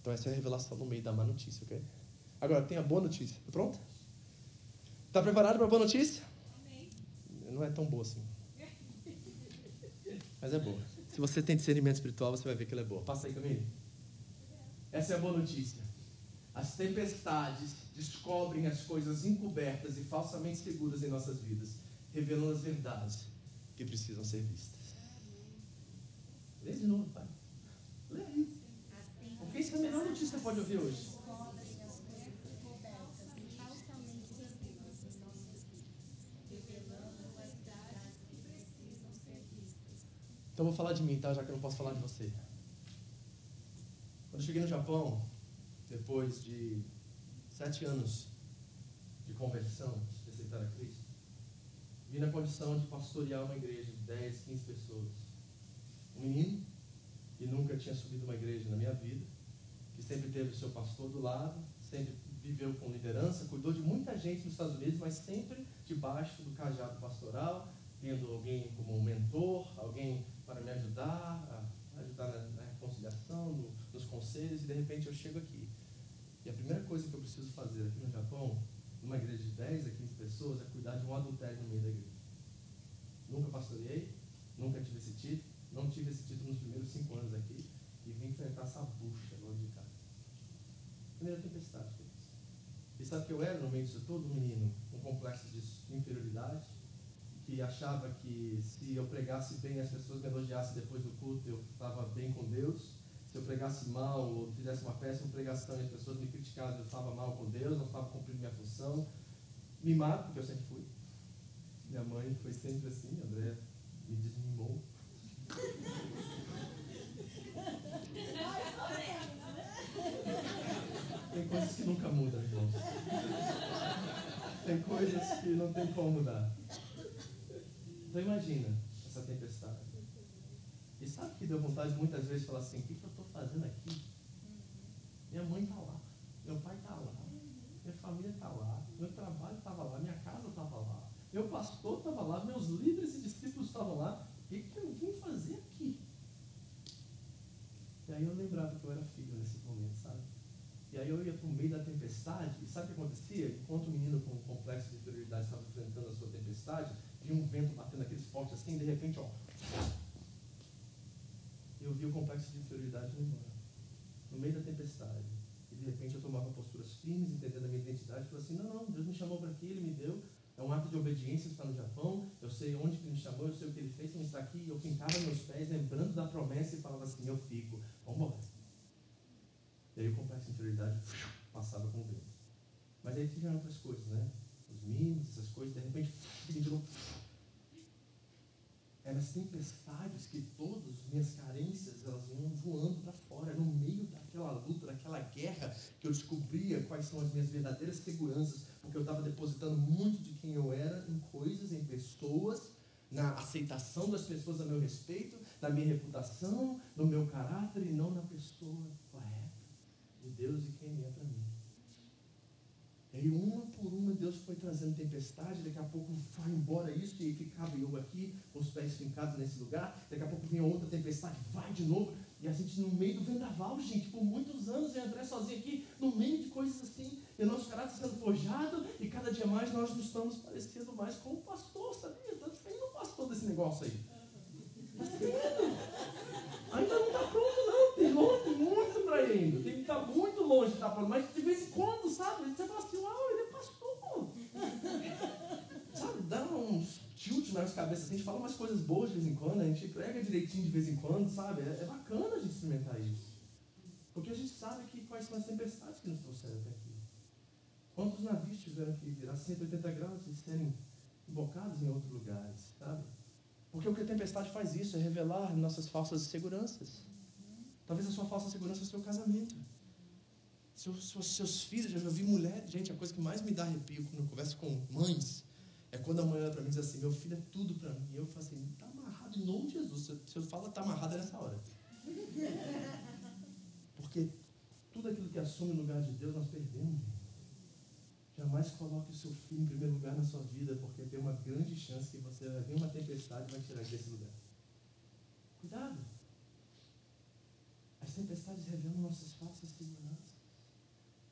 Então, essa é a revelação no meio da má notícia, ok? Agora, tem a boa notícia. Tá pronto? Está preparado para a boa notícia? Amém. Não é tão boa assim. Mas é boa. Se você tem discernimento espiritual, você vai ver que ela é boa. Passa aí, Camille. Essa é a boa notícia. As tempestades descobrem as coisas encobertas e falsamente seguras em nossas vidas, revelando as verdades que precisam ser vistas. Lê de novo, pai. Lê aí. Porque isso é a melhor notícia que você pode ouvir hoje. Então vou falar de mim, tá? Já que eu não posso falar de você. Quando eu cheguei no Japão, depois de sete anos de conversão, de aceitar a Cristo, vi na condição de pastorear uma igreja de 10, 15 pessoas. Um menino que nunca tinha subido uma igreja na minha vida, que sempre teve o seu pastor do lado, sempre viveu com liderança, cuidou de muita gente nos Estados Unidos, mas sempre debaixo do cajado pastoral, tendo alguém como um mentor, alguém para me ajudar, ajudar na, na reconciliação, no, nos conselhos, e de repente eu chego aqui. E a primeira coisa que eu preciso fazer aqui no Japão, numa igreja de 10 a 15 pessoas, é cuidar de um adultério no meio da igreja. Nunca pastoreei, nunca tive esse título, não tive esse título nos primeiros cinco anos aqui e vim enfrentar essa bucha longe de casa. Primeira tempestade que eu fiz. E sabe que eu era no meio disso todo, menino, um complexo de inferioridade, que achava que se eu pregasse bem as pessoas me elogiassem depois do culto, eu estava bem com Deus. Se eu pregasse mal ou fizesse uma péssima pregação e as pessoas me criticassem, eu estava mal com Deus, não estava cumprindo minha função. Mimado, porque eu sempre fui. Minha mãe foi sempre assim, André me desmimou. Tem coisas que nunca mudam, irmãos. Tem coisas que não tem como mudar. Então imagina essa tempestade. E sabe que deu vontade muitas vezes de falar assim, o que, que eu estou fazendo aqui? Minha mãe está lá, meu pai está lá, minha família está lá, meu trabalho estava lá, minha casa estava lá, meu pastor estava lá, meus líderes e discípulos estavam lá. O que, que eu vim fazer aqui? E aí eu lembrava que eu era filho nesse momento, sabe? E aí eu ia para o meio da tempestade, e sabe o que acontecia? Enquanto o menino com um complexo de inferioridade estava enfrentando a sua tempestade, vinha um vento batendo aqueles fortes assim, e de repente, ó. Eu vi o complexo de inferioridade embora. No meio da tempestade. E de repente eu tomava posturas firmes, entendendo a minha identidade, e falei assim, não, não, Deus me chamou para aqui, Ele me deu. É um ato de obediência estar no Japão. Eu sei onde Ele me chamou, eu sei o que Ele fez me estar aqui. E eu pintava meus pés, lembrando da promessa, e falava assim, eu fico. Vamos embora. E aí o complexo de inferioridade passava com o vento. Mas aí tiveram outras coisas, né? Os mimos, essas coisas, de repente, ele virou. Eram as tempestades que todas minhas carências elas iam voando para fora, no meio daquela luta, daquela guerra, que eu descobria quais são as minhas verdadeiras seguranças, porque eu estava depositando muito de quem eu era em coisas, em pessoas, na aceitação das pessoas a meu respeito, na minha reputação, no meu caráter e não na pessoa correta de Deus e quem é para mim. E aí, uma por uma, Deus foi trazendo tempestade, daqui a pouco vai embora isso, e aí ficava eu aqui, os pés fincados nesse lugar, daqui a pouco vinha outra tempestade, vai de novo, e a gente no meio do vendaval, gente, por muitos anos, e André sozinho aqui, no meio de coisas assim, e o nosso caráter sendo forjado, e cada dia mais nós nos estamos parecendo mais com o pastor, sabia? Estamos saindo o pastor desse negócio aí. Está sendo. Ainda não está pronto, não, tem longe, muito para ainda, tem que estar muito longe de estar pronto, mas de vez em quando, sabe? Você fala assim, uau, ele é pastor. sabe, dá uns nas cabeças, a gente fala umas coisas boas de vez em quando, a gente prega direitinho de vez em quando, sabe? É, é bacana a gente experimentar isso. Porque a gente sabe que quais são as tempestades que nos trouxeram até aqui. Quantos navios tiveram que virar 180 graus e serem embocados em outros lugares, sabe? Porque o que a tempestade faz isso é revelar nossas falsas seguranças. Talvez a sua falsa segurança é o seu casamento. Seus, seus, seus filhos, já vi mulheres, gente, a coisa que mais me dá arrepio quando eu converso com mães é quando a mãe olha para mim e diz assim: Meu filho é tudo para mim. E eu falo assim: Está amarrado em nome de Jesus. Se eu falo está amarrado é nessa hora. Porque tudo aquilo que assume o lugar de Deus nós perdemos. Jamais coloque o seu filho em primeiro lugar na sua vida, porque tem uma grande chance que você vai vir uma tempestade e vai tirar desse lugar. Cuidado. As tempestades revelam nossas falsas seguranças.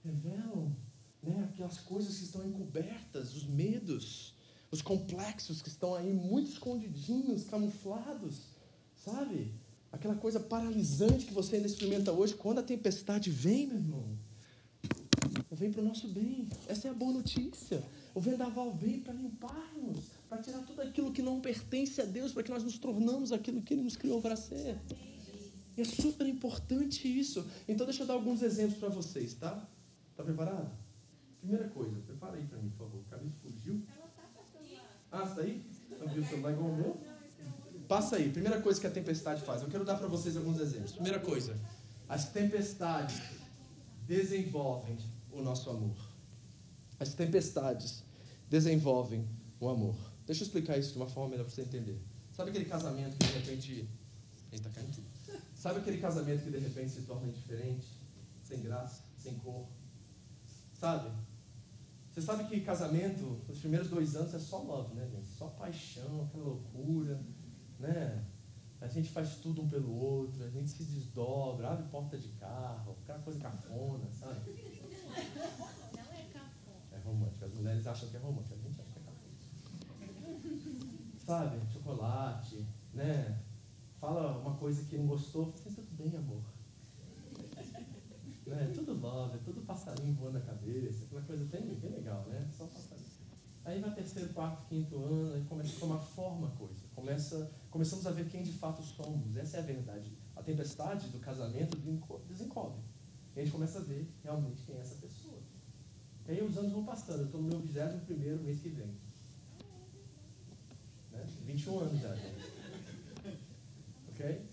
Revelam né, aquelas coisas que estão encobertas, os medos, os complexos que estão aí muito escondidinhos, camuflados, sabe? Aquela coisa paralisante que você ainda experimenta hoje, quando a tempestade vem, meu irmão, vem para o nosso bem. Essa é a boa notícia. O vendaval vem para limpar-nos, para tirar tudo aquilo que não pertence a Deus, para que nós nos tornamos aquilo que Ele nos criou para ser. E é super importante isso. Então, deixa eu dar alguns exemplos para vocês, tá? Tá preparado? Primeira coisa, prepara aí para mim, por favor. Cabelo fugiu. Ah, está aí? Abriu o igual meu? Passa aí. Primeira coisa que a tempestade faz. Eu quero dar para vocês alguns exemplos. Primeira coisa, as tempestades desenvolvem o nosso amor. As tempestades desenvolvem o amor. Deixa eu explicar isso de uma forma melhor para você entender. Sabe aquele casamento que de repente. Eita, caiu tudo. Sabe aquele casamento que de repente se torna indiferente, sem graça, sem cor? Sabe? Você sabe que casamento, os primeiros dois anos é só love, né, gente? Só paixão, aquela loucura, né? A gente faz tudo um pelo outro, a gente se desdobra, abre porta de carro, aquela coisa cafona, sabe? Não é cafona. É romântico. As mulheres acham que é romântico, a gente acha que é cafona. sabe, chocolate, né? Fala uma coisa que não gostou, assim, tudo bem, amor. Né? Tudo love, tudo passarinho voando na cabeça, aquela coisa bem, bem legal, né? Só passarinho. Aí vai terceiro, quarto, quinto ano, aí começa a tomar forma a coisa. Começa, começamos a ver quem de fato somos. Essa é a verdade. A tempestade do casamento desencobre. E a gente começa a ver realmente quem é essa pessoa. E aí os anos vão passando. Eu estou no meu 21 mês que vem. Né? 21 anos já. Ok?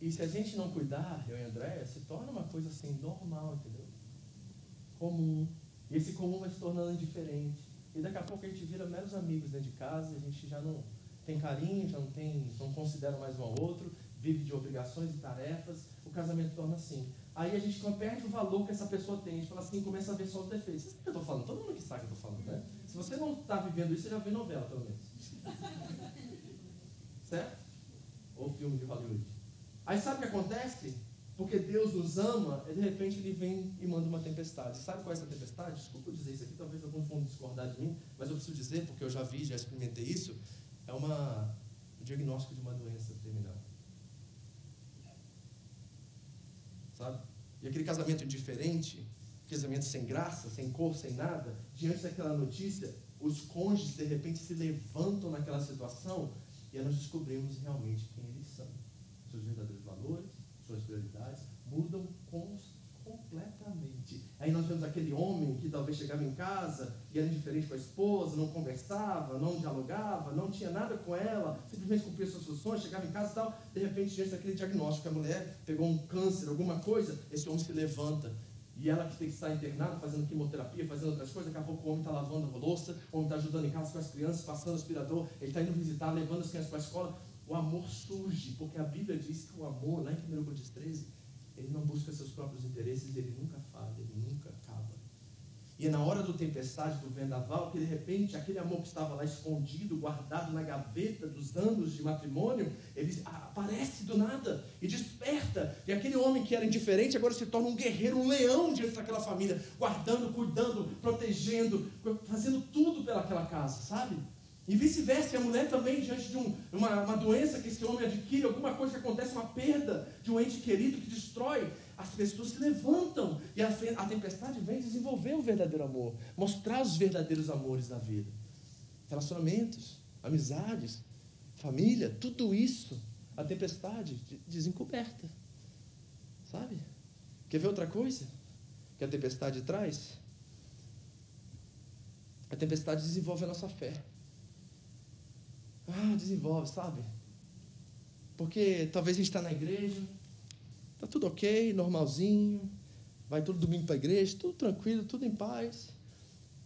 E se a gente não cuidar, eu e André, se torna uma coisa assim normal, entendeu? Comum. E esse comum vai se tornando indiferente. E daqui a pouco a gente vira meros amigos dentro de casa, a gente já não tem carinho, já não tem, não considera mais um ao outro, vive de obrigações e tarefas, o casamento torna assim. Aí a gente perde o valor que essa pessoa tem, a gente fala assim, começa a ver só os defeitos. Que eu estou falando? Todo mundo que sabe que eu estou falando, né? Se você não está vivendo isso, você já vê novela, pelo menos. certo? Ou filme de Hollywood. Aí sabe o que acontece? Porque Deus nos ama, e de repente ele vem e manda uma tempestade. Sabe qual é essa tempestade? Desculpa dizer isso aqui, talvez alguns vão discordar de mim, mas eu preciso dizer, porque eu já vi, já experimentei isso. É uma, um diagnóstico de uma doença terminal. Sabe? E aquele casamento diferente, casamento sem graça, sem cor, sem nada, diante daquela notícia, os cônjuges de repente se levantam naquela situação e nós descobrimos realmente quem seus verdadeiros valores, suas prioridades mudam completamente. Aí nós vemos aquele homem que talvez chegava em casa e era indiferente com a esposa, não conversava, não dialogava, não tinha nada com ela, simplesmente cumpria suas funções, chegava em casa e tal. De repente, diante daquele diagnóstico, a mulher pegou um câncer, alguma coisa, esse homem se levanta. E ela que tem que estar internada, fazendo quimioterapia, fazendo outras coisas, daqui a pouco o homem está lavando a louça, o homem está ajudando em casa com as crianças, passando aspirador, ele está indo visitar, levando as crianças para a escola o amor surge, porque a Bíblia diz que o amor, lá em 1 Coríntios 13, ele não busca seus próprios interesses, ele nunca falha, ele nunca acaba. E é na hora do tempestade, do vendaval, que de repente aquele amor que estava lá escondido, guardado na gaveta dos anos de matrimônio, ele aparece do nada e desperta. E aquele homem que era indiferente agora se torna um guerreiro, um leão diante daquela família, guardando, cuidando, protegendo, fazendo tudo pelaquela casa, sabe? E vice-versa, a mulher também, diante de um, uma, uma doença que esse homem adquire, alguma coisa que acontece, uma perda de um ente querido que destrói, as pessoas se levantam e a, a tempestade vem desenvolver o verdadeiro amor, mostrar os verdadeiros amores da vida. Relacionamentos, amizades, família, tudo isso, a tempestade desencoberta. Sabe? Quer ver outra coisa que a tempestade traz? A tempestade desenvolve a nossa fé. Ah, desenvolve, sabe? Porque talvez a gente está na igreja, está tudo ok, normalzinho, vai todo domingo para a igreja, tudo tranquilo, tudo em paz.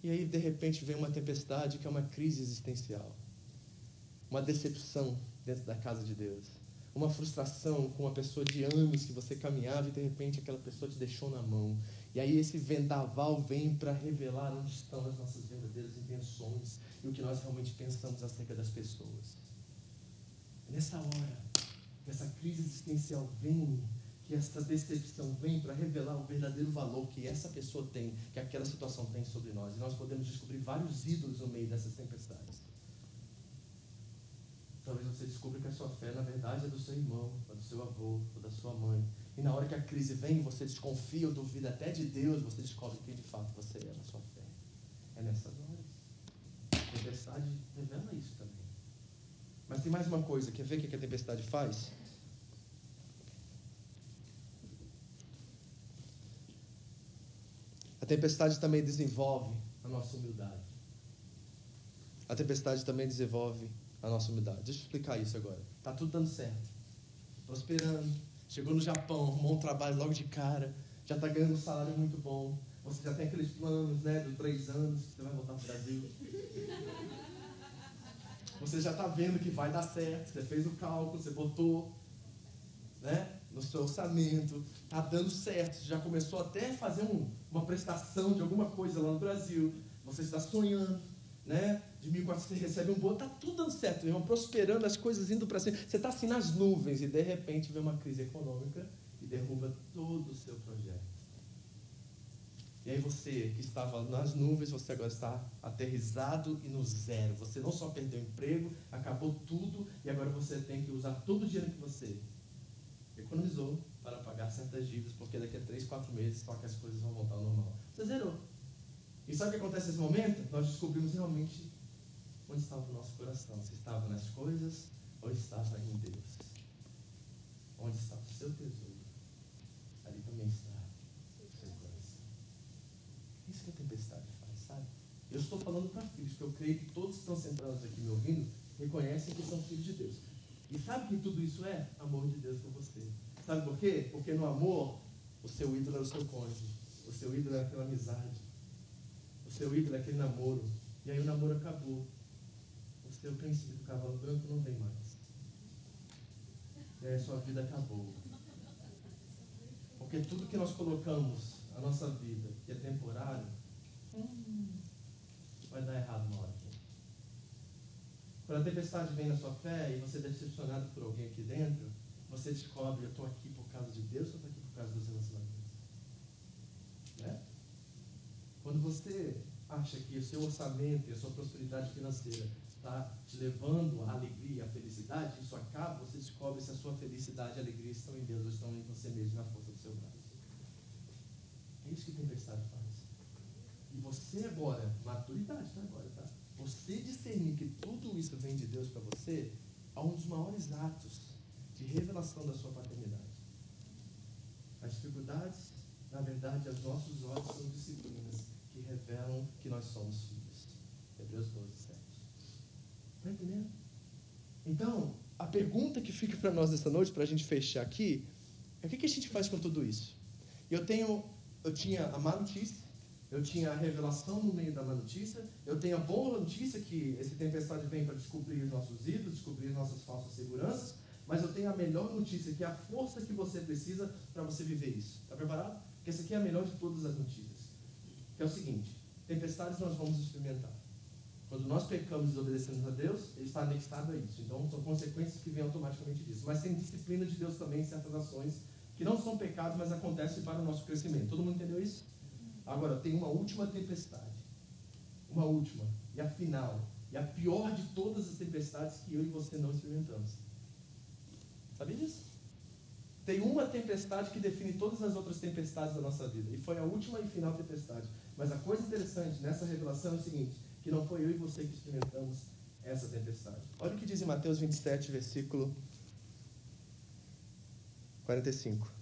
E aí, de repente, vem uma tempestade que é uma crise existencial, uma decepção dentro da casa de Deus, uma frustração com uma pessoa de anos que você caminhava e de repente aquela pessoa te deixou na mão. E aí, esse vendaval vem para revelar onde estão as nossas verdadeiras intenções e o que nós realmente pensamos acerca das pessoas. Nessa hora, essa crise existencial vem, que essa decepção vem para revelar o verdadeiro valor que essa pessoa tem, que aquela situação tem sobre nós. E nós podemos descobrir vários ídolos no meio dessas tempestades. Talvez você descubra que a sua fé, na verdade, é do seu irmão, é do seu avô, ou da sua mãe. E na hora que a crise vem, você desconfia ou duvida até de Deus, você descobre quem de fato você é na sua fé. É nessas horas tempestade revela isso também. Mas tem mais uma coisa, quer ver o que a tempestade faz? A tempestade também desenvolve a nossa humildade. A tempestade também desenvolve a nossa humildade. Deixa eu explicar isso agora. Tá tudo dando certo. Prosperando. Chegou no Japão, arrumou um trabalho logo de cara. Já está ganhando um salário muito bom. Você já tem aqueles planos, né, de três anos, que você vai voltar para o Brasil. Você já está vendo que vai dar certo. Você fez o cálculo, você botou né, no seu orçamento, está dando certo. Você já começou até a fazer um, uma prestação de alguma coisa lá no Brasil. Você está sonhando, né? De 1.400 você recebe um bolo, está tudo dando certo, irmão, prosperando, as coisas indo para cima. Você está assim nas nuvens e de repente vem uma crise econômica e derruba todo o seu projeto. E aí você que estava nas nuvens, você agora está aterrizado e no zero. Você não só perdeu o emprego, acabou tudo e agora você tem que usar todo o dinheiro que você economizou para pagar certas dívidas, porque daqui a três, quatro meses só que as coisas vão voltar ao normal. Você zerou. E sabe o que acontece nesse momento? Nós descobrimos realmente onde estava o nosso coração. Se estava nas coisas ou estava em Deus. Onde está o seu tesouro, ali também está o seu coração. Isso que a tempestade faz, sabe? Eu estou falando para filhos, porque eu creio que todos que estão sentados aqui me ouvindo reconhecem que são filhos de Deus. E sabe que tudo isso é? Amor de Deus por você. Sabe por quê? Porque no amor, o seu ídolo é o seu cônjuge. O seu ídolo é aquela amizade. O seu ídolo é aquele namoro. E aí o namoro acabou. Seu príncipe do cavalo branco não vem mais. A sua vida acabou. Porque tudo que nós colocamos a nossa vida, que é temporário, vai dar errado na hora. Quando a tempestade vem na sua fé e você é decepcionado por alguém aqui dentro, você descobre, eu estou aqui por causa de Deus ou estou aqui por causa dos relacionamentos? Né? Quando você acha que o seu orçamento e a sua prosperidade financeira está te levando à alegria, à felicidade, isso acaba, você descobre se a sua felicidade e alegria estão em Deus ou estão em você mesmo, na força do seu braço. É isso que a tempestade faz. E você agora, maturidade, tá? Agora, tá? Você discernir que tudo isso vem de Deus para você, é um dos maiores atos de revelação da sua paternidade. As dificuldades, na verdade, aos nossos olhos são disciplinas que revelam que nós somos filhos. Hebreus 12, 7. Está entendendo? Então, a pergunta que fica para nós esta noite, para a gente fechar aqui, é o que, que a gente faz com tudo isso? Eu tenho, eu tinha a má notícia, eu tinha a revelação no meio da má notícia, eu tenho a boa notícia que esse tempestade vem para descobrir os nossos ídolos, descobrir nossas falsas seguranças, mas eu tenho a melhor notícia, que é a força que você precisa para você viver isso. Está preparado? Porque essa aqui é a melhor de todas as notícias. Que é o seguinte: tempestades nós vamos experimentar. Quando nós pecamos e desobedecemos a Deus, ele está anexado a isso. Então, são consequências que vêm automaticamente disso. Mas tem disciplina de Deus também em certas ações que não são pecados, mas acontecem para o nosso crescimento. Todo mundo entendeu isso? Agora, tem uma última tempestade. Uma última. E a final. E a pior de todas as tempestades que eu e você não experimentamos. Sabia disso? Tem uma tempestade que define todas as outras tempestades da nossa vida. E foi a última e final tempestade. Mas a coisa interessante nessa revelação é o seguinte: que não foi eu e você que experimentamos essa tempestade. Olha o que diz em Mateus 27, versículo 45.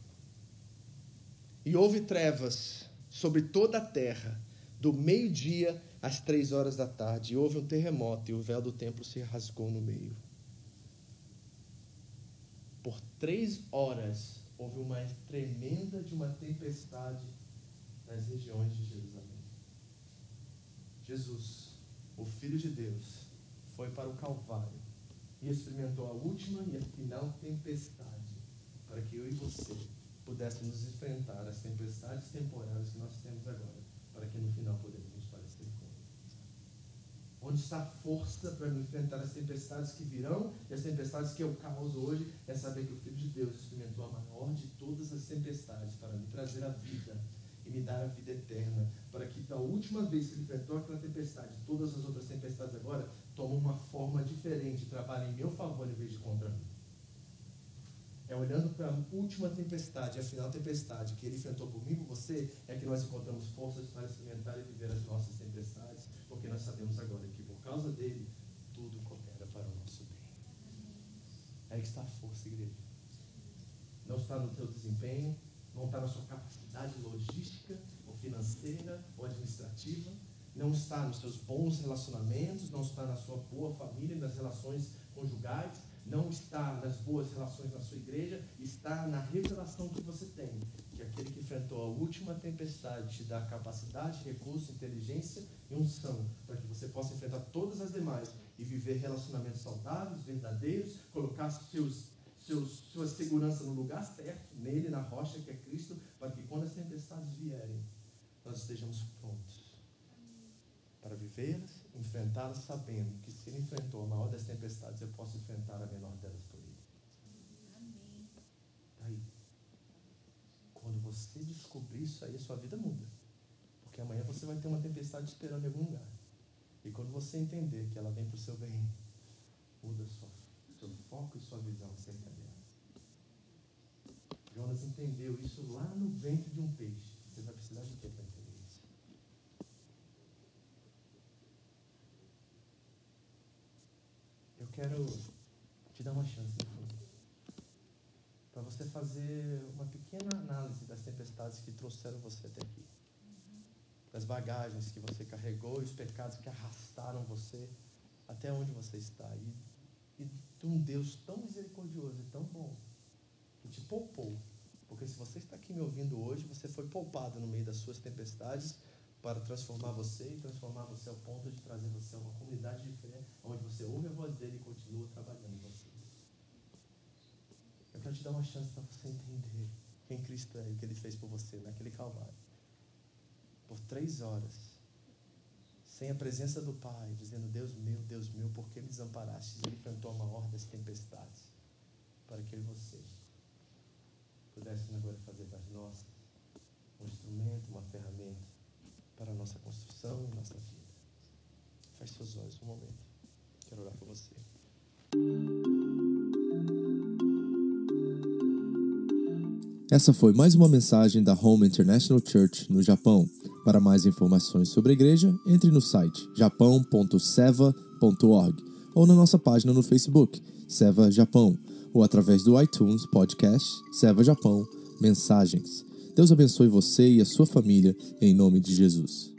E houve trevas sobre toda a terra, do meio-dia às três horas da tarde, e houve um terremoto, e o véu do templo se rasgou no meio. Por três horas houve uma tremenda de uma tempestade nas regiões de Jerusalém. Jesus, o Filho de Deus, foi para o Calvário e experimentou a última e a final tempestade para que eu e você pudéssemos enfrentar as tempestades temporárias que nós temos agora, para que no final pudéssemos nos parecer com Ele. Onde está a força para enfrentar as tempestades que virão e as tempestades que eu causo hoje, é saber que o Filho de Deus experimentou a maior de todas as tempestades para me trazer a vida e me dar a vida eterna, para que da última vez que ele enfrentou aquela tempestade, todas as outras tempestades agora tomam uma forma diferente, trabalhem em meu favor em vez de contra mim. É olhando para a última tempestade, a final tempestade que ele enfrentou por você, é que nós encontramos forças para experimentar e viver as nossas tempestades, porque nós sabemos agora que por causa dele, tudo coopera para o nosso bem. É aí que está a força, igreja. Não está no teu desempenho, não está na sua capacidade logística, financeira, ou administrativa, não está nos seus bons relacionamentos, não está na sua boa família, nas relações conjugais, não está nas boas relações na sua igreja, está na revelação que você tem, que aquele que enfrentou a última tempestade te dá capacidade, recurso, inteligência e unção, para que você possa enfrentar todas as demais e viver relacionamentos saudáveis, verdadeiros, colocar seus, seus, sua segurança no lugar certo, nele, na rocha que é Cristo, para que quando as tempestades vierem, nós estejamos prontos para vivê-las enfrentá-las sabendo que se ele enfrentou a maior das tempestades, eu posso enfrentar a menor delas por ele. Amém. Tá aí. Quando você descobrir isso aí, a sua vida muda. Porque amanhã você vai ter uma tempestade esperando em algum lugar. E quando você entender que ela vem para o seu bem, muda sua, seu foco e sua visão acerca dela. Jonas entendeu isso lá no ventre de um peixe. Você vai precisar de quê para entender isso? Eu quero te dar uma chance para você fazer uma pequena análise das tempestades que trouxeram você até aqui. Das bagagens que você carregou e os pecados que arrastaram você até onde você está. E, e de um Deus tão misericordioso e tão bom que te poupou. Porque se você está aqui me ouvindo hoje, você foi poupado no meio das suas tempestades para transformar você e transformar você ao ponto de trazer você a uma comunidade de fé, onde você ouve a voz dele e continua trabalhando em você. Eu quero te dar uma chance para você entender quem Cristo é e o que ele fez por você naquele Calvário. Por três horas, sem a presença do Pai, dizendo: Deus meu, Deus meu, por que me desamparaste? Ele enfrentou a maior das tempestades para que eu e você pudéssemos agora fazer das nossas um instrumento, uma ferramenta para a nossa construção e nossa vida. Feche seus olhos um momento. Quero orar por você. Essa foi mais uma mensagem da Home International Church no Japão. Para mais informações sobre a igreja, entre no site japão.seva.org ou na nossa página no Facebook, Seva Japão, ou através do iTunes Podcast Seva Japão Mensagens. Deus abençoe você e a sua família, em nome de Jesus.